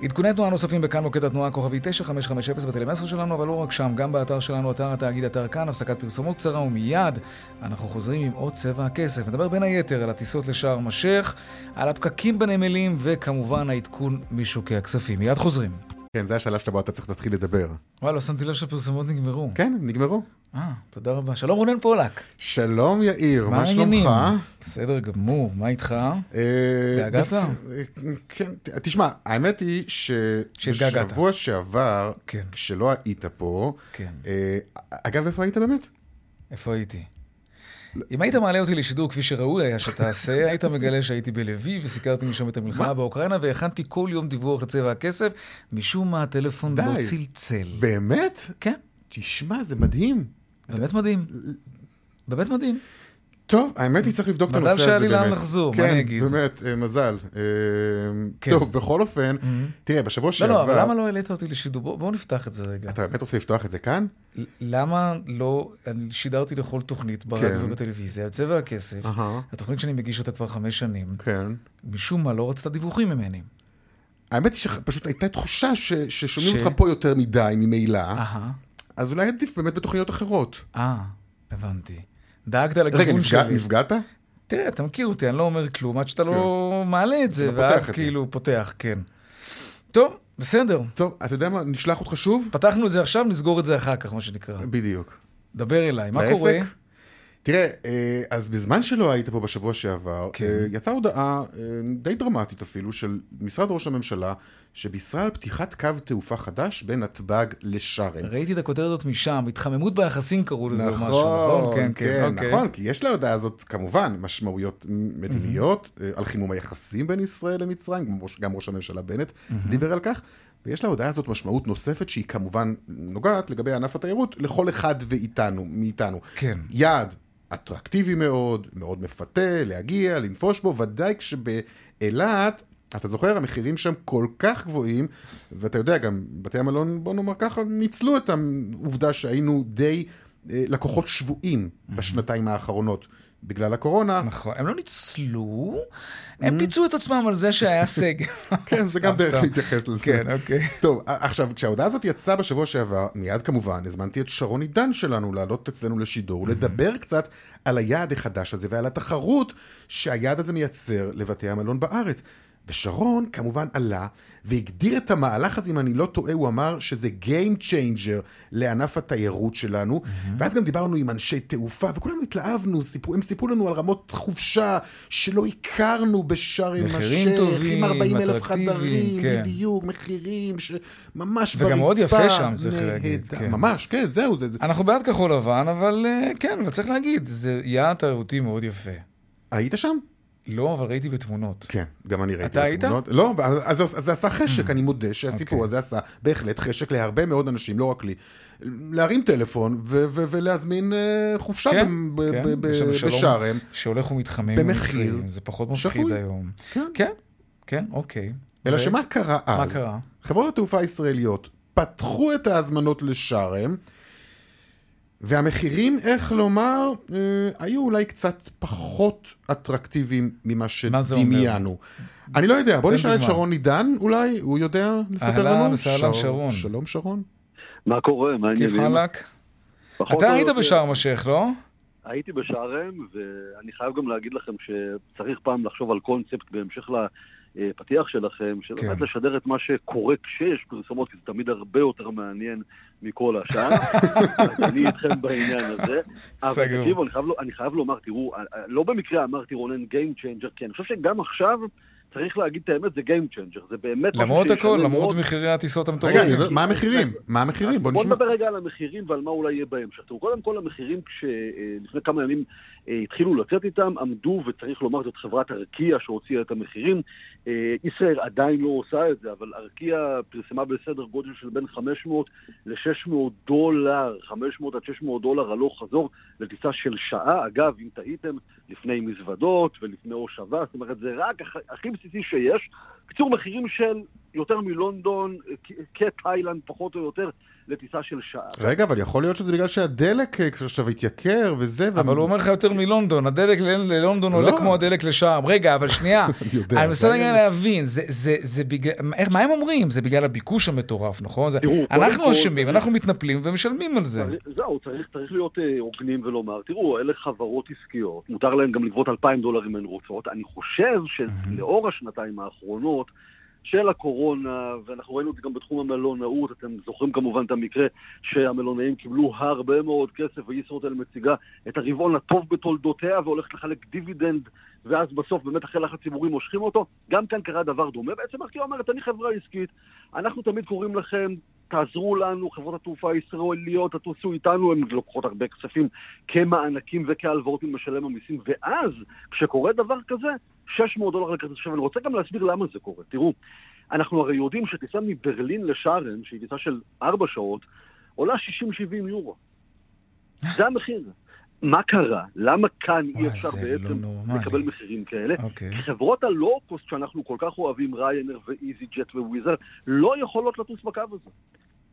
עדכוני תנועה נוספים בכאן מוקד התנועה כוכבי 9550 בטלמסר שלנו, אבל לא רק שם, גם באתר שלנו, אתר התאגיד, אתר כאן, הפסקת פרסומות קצרה, ומיד אנחנו חוזרים עם עוד צבע הכסף. נדבר בין היתר על הטיסות לשארם א-שייח, על הפקקים בנמלים, וכמובן העדכון משוקי הכספים. מיד חוזרים. כן, זה השלב שבו אתה צריך להתחיל לדבר. וואי, לא שמתי לב שהפרסומות נגמרו. כן, נגמרו. אה, תודה רבה. שלום רונן פולק. שלום יאיר, מה? שלומך? בסדר גמור, מה איתך? אה, התגעגעת? אה, כן, תשמע, האמת היא. שבשבוע שעבר, כן. כשלא היית פה, כן. אה, אגב, איפה היית באמת? איפה הייתי? אם היית מעלה אותי לשידור כפי שראוי היה שתעשה, היית מגלה שהייתי בלוי וסיקרתי משם את המלחמה מה? באוקראינה והכנתי כל יום דיווח לצבע הכסף. משום מה הטלפון די. לא צלצל. באמת? כן, תשמע, זה מדהים. באמת מדהים. באמת מדהים. טוב, האמת היא צריך לבדוק את הנושא מזל הזה שהיה באמת. לי לאן לחזור, מה כן, אני אגיד? באמת, אה, מזל. אה, כן. טוב, בכל אופן, תראה, בשבוע לא, שעבר... לא, אבל למה לא העלית אותי לשידור? בוא- בואו נפתח את זה רגע. אתה באמת רוצה לפתוח את זה כאן? למה לא, אני שידרתי לכל תוכנית ברדיו כן. ובטלוויזיה, צבע הכסף. התוכנית שאני מגיש אותה כבר חמש שנים, כן. משום מה לא רצתה דיווחים ממני. האמת היא שפשוט הייתה תחושה ש- ששומעים אותך פה יותר מדי ממילא, אז אולי עדיף באמת בתוכניות אחרות. אה, הבנתי. דאגת רגע, נפגע- שלי. נפגעת? תראה, אתה מכיר אותי, אני לא אומר כלום עד שאתה לא מעלה את זה, ואז. כאילו פותח, כן. טוב, בסדר. טוב, אתה יודע מה, נשלח אותך שוב? פתחנו את זה עכשיו, נסגור את זה אחר כך, מה שנקרא. בדיוק. דבר אליי, מה? קורה? תראה, אה, אז בזמן שלא היית פה בשבוע שעבר, כן. אה, יצאה הודעה אה, די דרמטית אפילו של משרד ראש הממשלה, שבישרה על פתיחת קו תעופה חדש בין נתב"ג לשארם. ראיתי את הכותרת הזאת משם, התחממות ביחסים קראו לזה או משהו, נכון? נכון, כן, אוקיי. נכון, כי יש להודעה הזאת כמובן משמעויות מדיניות אה, על חימום היחסים בין ישראל למצרים, גם ראש- גם ראש הממשלה בנט דיבר על כך, ויש להודעה הזאת משמעות נוספת שהיא כמובן נוגעת לגבי ענף התיירות לכל אחד ואיתנו, מאיתנו. כן. יעד אטרקטיבי מאוד, מאוד מפתה, להגיע, לנפוש בו, ודאי כשבאילת... אתה זוכר, המחירים שם כל כך גבוהים, ואתה יודע, גם בתי המלון, בוא נאמר ככה, ניצלו את העובדה שהיינו די אה, לקוחות שבויים בשנתיים האחרונות בגלל הקורונה. נכון, הם לא ניצלו, הם פיצו את עצמם על זה שהיה סגר. כן, זה גם דרך. להתייחס לזה. כן, אוקיי. טוב, עכשיו, כשההודעה הזאת יצאה בשבוע שעבר, מיד כמובן הזמנתי את שרון עידן שלנו לעלות אצלנו לשידור, ולדבר קצת על היעד החדש הזה ועל התחרות שהיעד הזה מייצר לבתי המלון בארץ. ושרון כמובן עלה והגדיר את המהלך הזה, אם אני לא טועה, הוא אמר שזה Game Changer לענף התיירות שלנו, ואז גם דיברנו עם אנשי תעופה, וכולנו התלהבנו, סיפרו, הם סיפרו לנו על רמות חופשה שלא הכרנו בשארם מחירים א-שייח, עם 40 אלף חדרים, כן. בדיוק, מחירים שממש ברצפה. וגם מאוד יפה שם, צריך להגיד, נהדר. כן. ממש, כן, זהו, זה... זה. אנחנו בעד כחול לבן, אבל אה, כן, אבל צריך להגיד, זה יעד תיירותי מאוד יפה. היית שם? לא, אבל ראיתי בתמונות. כן, גם אני ראיתי אתה היית? בתמונות. לא, אז, אז זה עשה חשק, אני מודה שהסיפור הזה עשה בהחלט חשק להרבה מאוד אנשים, לא רק לי. להרים טלפון ו- ו- ולהזמין אה, חופשה כן, ב- ב- כן, ב- שלום בשארם. שהולך ומתחמם. במחיר זה פחות מפחיד. היום. כן. כן, כן, אוקיי. אלא ו- שמה קרה אז? מה קרה? חברות התעופה הישראליות פתחו את ההזמנות לשארם, והמחירים, איך לומר, אה, היו אולי קצת פחות אטרקטיביים ממה? שדמיינו. אני לא יודע, בוא נשאל את. שרון עידן אולי, הוא יודע לספר אהלן לנו? וסהלן, שר- שרון. שלום שרון. מה קורה? מה כיף העניינים? חלק? פחות אתה היית. בשארם א-שייח, לא? הייתי בשארם, ואני חייב גם להגיד לכם שצריך פעם לחשוב על קונספט בהמשך לפתיח שלכם, שבאמת כן. לשדר את מה שקורה כשיש פרסומות, כי זה תמיד הרבה יותר מעניין מכל השאר. אני איתכם בעניין הזה. אבל. תקשיבו, אני לו- אני חייב לומר, תראו, לא במקרה אמרתי רונן Game Changer, כי אני חושב שגם עכשיו... צריך להגיד את האמת, זה Game Changer, זה באמת... למרות הכל, למרות. מחירי הטיסות רגע, המטורפים. לא- מה המחירים? מה המחירים? בוא בוא נשמע. נדבר רגע על המחירים ועל מה אולי יהיה בהמשך. תראו, קודם כל המחירים, כשלפני כמה ימים אה, התחילו לצאת איתם, עמדו, וצריך לומר, זאת חברת ארקיע שהוציאה את המחירים. אה, ישראל עדיין לא עושה את זה, אבל ארקיע פרסמה בסדר גודל של בין 500 ל-600 דולר, 500 עד 600 דולר הלוך חזור לטיסה של שעה. אגב, אם תהיתם, לפני מזוודות ולפני הושבה, זאת אומרת, זה רק הכ- הכי בסיסי שיש. קיצור, מחירים של יותר מלונדון, אה, כתאילנד פחות או יותר, לטיסה של שעה. רגע, אבל יכול להיות שזה בגלל שהדלק אה, עכשיו התייקר וזה, אבל הוא אומר לך יותר מלונדון, הדלק ללונדון לא. עולה כמו הדלק לשארם. רגע, אבל שנייה, אני מנסה זה רגע להבין, זה- זה זה בגלל, איך- מה הם אומרים? זה בגלל הביקוש המטורף, נכון? זה- תראו, קודם אנחנו אשמים, אנחנו מתנפלים ומשלמים על זה. צריך- זהו, צריך, צריך להיות אה, הוגנים ולומר, תראו, אלה חברות עסקיות, מותר להן גם לגבות 2,000 דולר אם הן רוצות. אני חושב שלאור השנתיים האחרונות של הקורונה, ואנחנו ראינו את זה גם בתחום המלונאות, אתם זוכרים כמובן את המקרה שהמלונאים קיבלו הרבה מאוד כסף, וישרוטל מציגה את הרבעון הטוב בתולדותיה והולכת לחלק דיבידנד, ואז בסוף באמת אחרי לחץ ציבורי מושכים אותו. גם כאן קרה דבר דומה. בעצם ארקיע אומרת, אני חברה עסקית, אנחנו תמיד קוראים לכם, תעזרו לנו, חברות התעופה הישראליות, תטוסו איתנו, הן לוקחות הרבה כספים כמענקים וכהלוואות ממשלם המיסים, ואז, כשקורה דבר כזה, 600 דולר לכרטיס. עכשיו, אני רוצה גם להסביר למה זה קורה. תראו, אנחנו הרי יודעים שטיסה מברלין לשארם, שהיא טיסה של 4 שעות, עולה 60-70 יורו. זה המחיר. מה קרה? למה כאן אי אפשר בעצם לא. לקבל מחירים כאלה? אוקיי. כי חברות הלואו-קוסט שאנחנו כל כך אוהבים, ריינר ואיזי ג'ט וויזר, לא יכולות לטוס בקו הזה.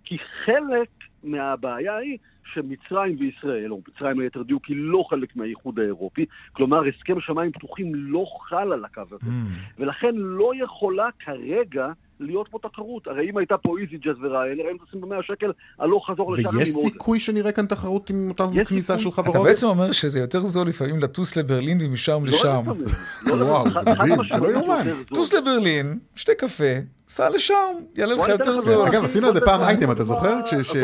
כי חלק מהבעיה היא שמצרים וישראל, או מצרים ליתר דיוק, היא לא חלק מהאיחוד האירופי, כלומר הסכם שמיים פתוחים לא חל על הקו הזה, Mm. ולכן לא יכולה כרגע להיות פה תחרות. הרי אם הייתה פה איזי ג'ט וריינר, הם טסים ב-100 שקל הלוך חזור לשם ויש סיכוי שנראה כאן תחרות עם אותה יש כניסה של סיכוי. אתה חברות? בעצם אומר שזה יותר זול לפעמים לטוס לברלין ומשם לשם. וואו, זה מדהים, זה לא יאומן. טוס לברלין, שתה קפה, סע לשם, יעלה לך יותר זול. אגב, עשינו על זה פעם אייטם, אתה זוכר? כש-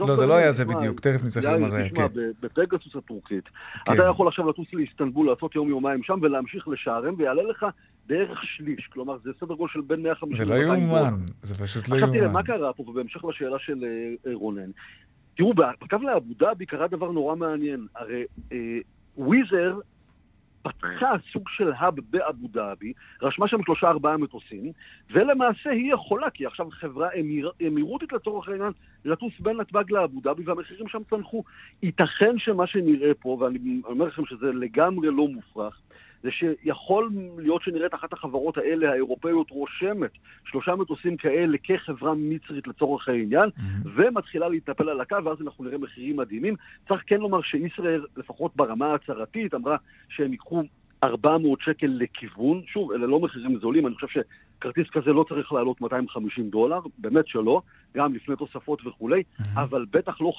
לא, זה לא היה זה בדיוק, תכף נצטרך לראות מה זה היה, תשמע, כן. בפגסוס הטורקית, כן. אתה יכול עכשיו לטוס לאיסטנבול, לעשות יום-יומיים שם ולהמשיך לשארם, ויעלה לך בערך שליש. כלומר, זה סדר גודל של בין 150 זה לא ל-200 דולר. יאומן, זה פשוט לא עכשיו תראה, יאומן. מה קרה פה, ובהמשך לשאלה של אה, אה, רונן, תראו, בקו לאבו דאבי קרה דבר נורא מעניין. הרי אה, וויזר פתחה סוג של האב באבו דאבי, רשמה שם שלושה ארבעה מטוסים, ולמעשה היא יכולה, כי עכשיו חברה אמיר, אמירותית לצורך העניין, לטוס בין נתב"ג לאבו דאבי, והמחירים שם צנחו. ייתכן שמה שנראה פה, ואני אומר לכם שזה לגמרי לא מופרך, זה שיכול להיות שנראית אחת החברות האלה, האירופאיות, רושמת שלושה מטוסים כאלה כחברה מצרית לצורך העניין, ומתחילה להתנפל על הקו, ואז אנחנו נראה מחירים מדהימים. צריך כן לומר שישראל, לפחות ברמה ההצהרתית, אמרה שהם ייקחו 400 שקל לכיוון. שוב, אלה לא מחירים זולים, אני חושב שכרטיס כזה לא צריך לעלות 250 דולר, באמת שלא, גם לפני תוספות וכולי, אבל בטח לא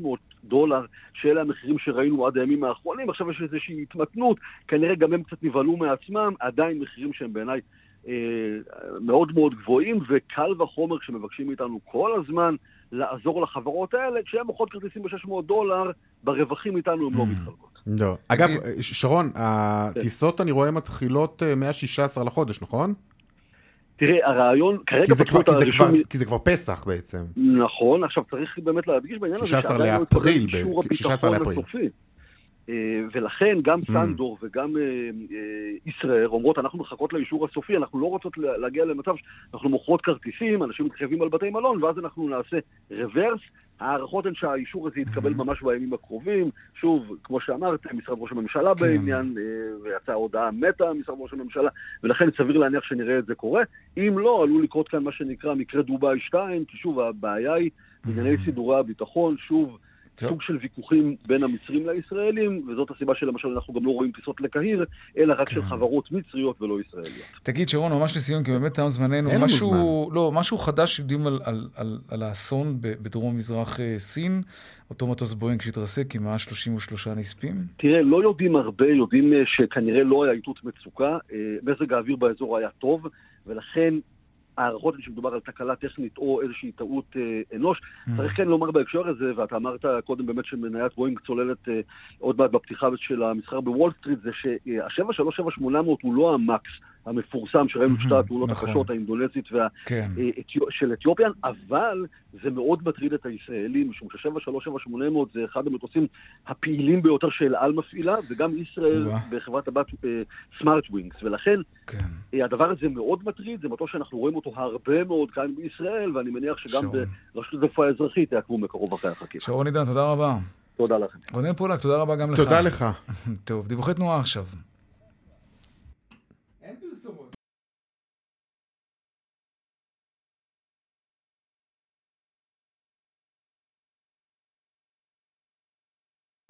500-600 דולר, שאלה המחירים שראינו עד הימים האחרונים. עכשיו יש איזושהי התמתנות, כנראה גם הם קצת נבהלו מעצמם, עדיין מחירים שהם בעיניי אה, מאוד מאוד גבוהים, וקל וחומר כשמבקשים מאיתנו כל הזמן לעזור לחברות האלה, כשהן מוכרות כרטיסים ב-600 דולר, ברווחים איתנו הן לא מתחלקות. לא. אגב, שרון, הטיסות אני רואה מתחילות אה, מה-16 לחודש, נכון? תראה, הרעיון, כרגע כי זה כבר- כי זה. כבר- כי זה כבר פסח בעצם. נכון, עכשיו צריך באמת להדגיש בעניין הזה 16 שעדיין לא התקבל לאפריל, ב- אישור 16 הביטחון לאפריל. הסופי. ולכן גם mm. סנדור וגם ישראל אומרות, אנחנו מחכות לאישור הסופי, אנחנו לא רוצות להגיע למצב שאנחנו מוכרות כרטיסים, אנשים מתחייבים על בתי מלון, ואז אנחנו נעשה רוורס. ההערכות הן שהאישור הזה יתקבל ממש בימים הקרובים. שוב, כמו שאמרת, משרד ראש הממשלה כן. בעניין, ויצאה הודעה מתה משרד ראש הממשלה, ולכן סביר להניח שנראה את זה קורה. אם לא, עלול לקרות כאן מה שנקרא מקרה דובאי 2, כי שוב, הבעיה היא בענייני סידורי הביטחון, שוב, סוג של ויכוחים בין המצרים לישראלים, וזאת הסיבה שלמשל אנחנו גם לא רואים טיסות לקהיר, אלא רק של כן. חברות מצריות ולא ישראליות. תגיד, שרון, ממש לסיום, כי באמת תם זמננו, משהו, לא, משהו חדש יודעים על, על, על, על האסון בדרום-מזרח אה, סין, אותו מטוס בואינג שהתרסק עם 133 נספים? תראה, לא יודעים הרבה, יודעים אה, שכנראה לא היה איתות מצוקה, אה, מזג האוויר באזור היה טוב, ולכן ההערכות הן שמדובר על תקלה טכנית או איזושהי טעות אה, אנוש. Mm. צריך כן לומר בהקשר הזה, ואתה אמרת קודם באמת שמניית בואינג צוללת אה, עוד מעט בפתיחה של המסחר בוול סטריט, זה שה-737-800 הוא לא המקס המפורסם, שראינו את שתי התאונות נכון. הקשות, האינדונזית וה... כן. אה, של אתיופיאן, אבל זה מאוד מטריד את הישראלים, משום ש-737-800 זה אחד המטוסים הפעילים ביותר של על מפעילה, וגם ישראל בחברת הבת סמארט uh, ווינגס, ולכן כן. uh, הדבר הזה מאוד מטריד, זה מטוס שאנחנו רואים אותו הרבה מאוד כאן בישראל, ואני מניח שגם שרון. ברשות התעופה האזרחית יעקבו מקרוב אחרי החקירה. שרון עידן, תודה רבה. תודה לכם. רונן פולק, תודה רבה גם לך. תודה לך. טוב, דיווחי תנועה עכשיו.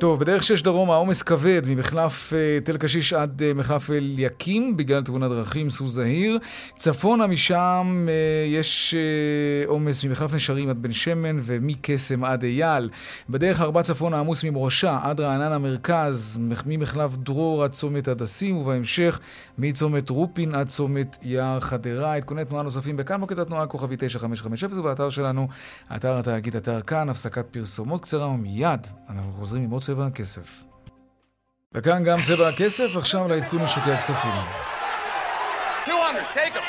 טוב, בדרך שש דרום העומס כבד ממחלף אה, תל קשיש עד אה, מחלף אליקים בגלל תאונת דרכים, סעו זהיר. צפונה משם אה, יש עומס ממחלף נשרים עד בן שמן ומקסם עד אייל. בדרך ארבע צפונה עמוס ממורשה עד רענן המרכז, ממחלף דרור עד צומת הדסים, ובהמשך מצומת רופין עד צומת יער חדרה. עדכוני תנועה נוספים בכאן מוקד התנועה כוכבי 9550 ובאתר שלנו, אתר התאגיד, אתר כאן, הפסקת פרסומות קצרה ומיד אנחנו חוזרים עם עוד צבע הכסף. וכאן גם צבע הכסף, עכשיו לעדכון משוקי הכספים. 200, take them.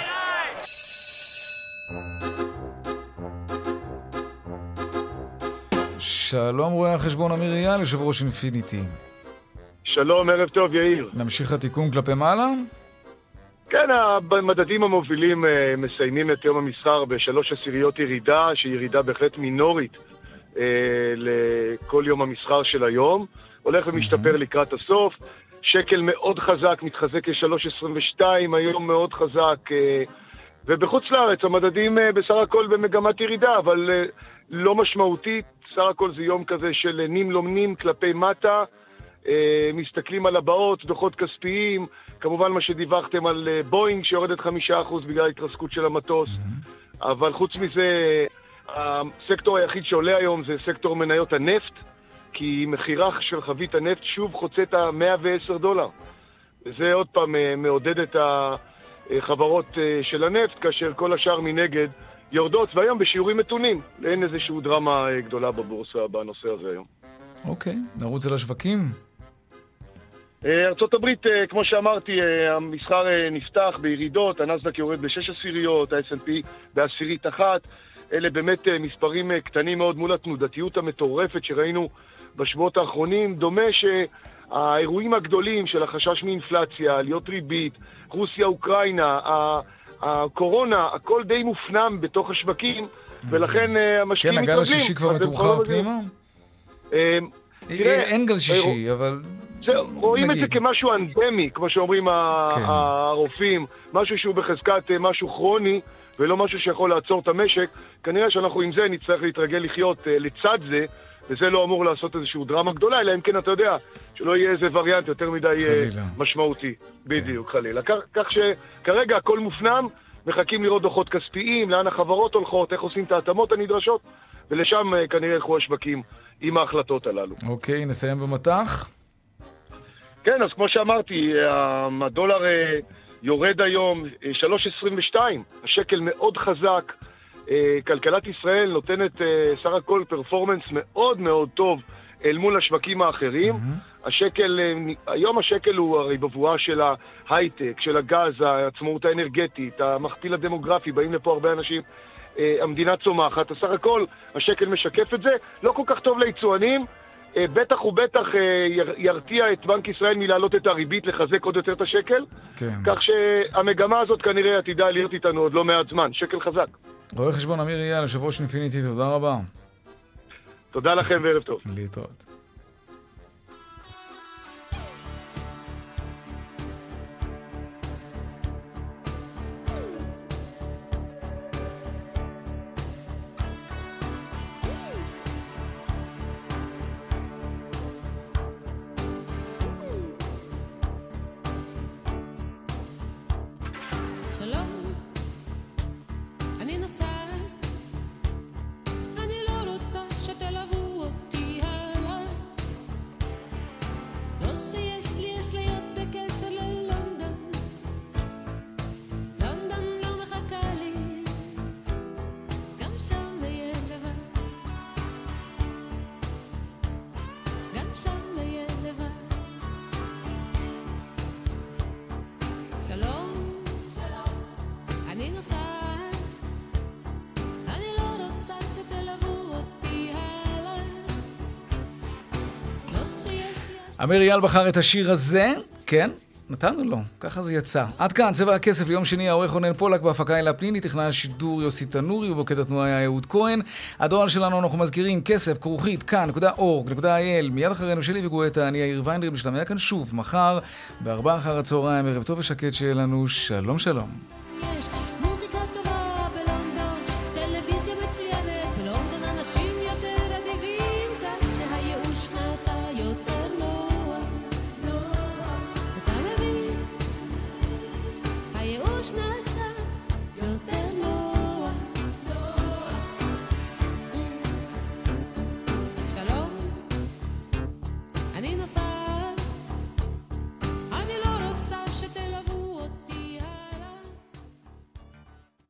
שלום רואה החשבון אמיר אייל, יושב ראש אינפיניטי. שלום, ערב טוב, יאיר. נמשיך התיקון כלפי מעלה? כן, המדדים המובילים אה, מסיימים את יום המסחר בשלוש עשיריות ירידה, שהיא ירידה בהחלט מינורית לכל יום המסחר של היום. הולך ומשתפר לקראת הסוף. שקל מאוד חזק, מתחזק ל-3.22, היום מאוד חזק. אה, ובחוץ לארץ המדדים אה, בסך הכל במגמת ירידה, אבל אה, לא משמעותית. סך הכל זה יום כזה של נים לומנים כלפי מטה. אה, מסתכלים על הבאות, דוחות כספיים, כמובן מה שדיווחתם על אה, בואינג שיורדת חמישה אחוז בגלל ההתרסקות של המטוס. אבל חוץ מזה, הסקטור היחיד שעולה היום זה סקטור מניות הנפט, כי מכירה של חבית הנפט שוב חוצה את ה-110 דולר. וזה עוד פעם אה, מעודד את החברות אה, של הנפט, כאשר כל השאר מנגד יורדות, והיום בשיעורים מתונים. אין איזושהי דרמה אה, גדולה בבורסה בנושא הזה היום. אוקיי, נרוץ אל השווקים. ארה"ב, כמו שאמרתי, המסחר נפתח בירידות, הנסדק יורד בשש עשיריות, ה-S&P בעשירית אחת. אלה באמת אה, מספרים אה, קטנים מאוד מול התנודתיות המטורפת שראינו בשבועות האחרונים. דומה שהאירועים הגדולים של החשש מאינפלציה, עליות ריבית, רוסיה-אוקראינה, הקורונה, הכל די מופנם בתוך השווקים, ולכן אה, המשקיעים מתקבלים. כן, הגל השישי כבר מתומחר פנימה? אין גל שישי, אבל... רואים את זה כמשהו אנדמי, כמו שאומרים כן. הרופאים, משהו שהוא בחזקת משהו כרוני. ולא משהו שיכול לעצור את המשק, כנראה שאנחנו עם זה נצטרך להתרגל לחיות uh, לצד זה, וזה לא אמור לעשות איזושהי דרמה גדולה, אלא אם כן אתה יודע, שלא יהיה איזה וריאנט יותר מדי uh, משמעותי. כן. בדיוק, חלילה. כך שכרגע הכל מופנם, מחכים לראות דוחות כספיים, לאן החברות הולכות, איך עושים את ההתאמות הנדרשות, ולשם uh, כנראה ילכו השווקים עם ההחלטות הללו. אוקיי, נסיים במטח. כן, אז כמו שאמרתי, הדולר... יורד היום 3.22, אה, השקל מאוד חזק. אה, כלכלת ישראל נותנת אה, סך הכל פרפורמנס מאוד מאוד טוב אל מול השווקים האחרים. Mm-hmm. השקל, היום השקל הוא הרי בבואה של ההייטק, של הגז, העצמאות האנרגטית, המכפיל הדמוגרפי, באים לפה הרבה אנשים. המדינה צומחת, אז סך הכל השקל משקף את זה. לא כל כך טוב ליצואנים, בטח ובטח אה, ירתיע את בנק ישראל מלהעלות את הריבית, לחזק עוד יותר את השקל. כן. כך שהמגמה הזאת כנראה עתידה להיות איתנו עוד לא מעט זמן. שקל חזק. רואה חשבון אמיר אייל, יושב ראש אינפיניטי, תודה רבה. תודה לכם וערב טוב. להתראות. אמיר אייל בחר את השיר הזה, כן, נתנו לו, ככה זה יצא. עד כאן, צבע הכסף ליום שני, העורך רונן פולק, בהפקה אלה פניני, תכנן השידור יוסי תנורי, ובוקד התנועה היה אהוד כהן. הדואל שלנו, אנחנו מזכירים, כסף, כרוכית, כאן.org.il, מיד אחרינו שלי וגואטה, אני יאיר ויינדרים, משתמע כאן שוב, מחר, בארבעה אחר הצהריים, ערב טוב ושקט שיהיה לנו, שלום שלום.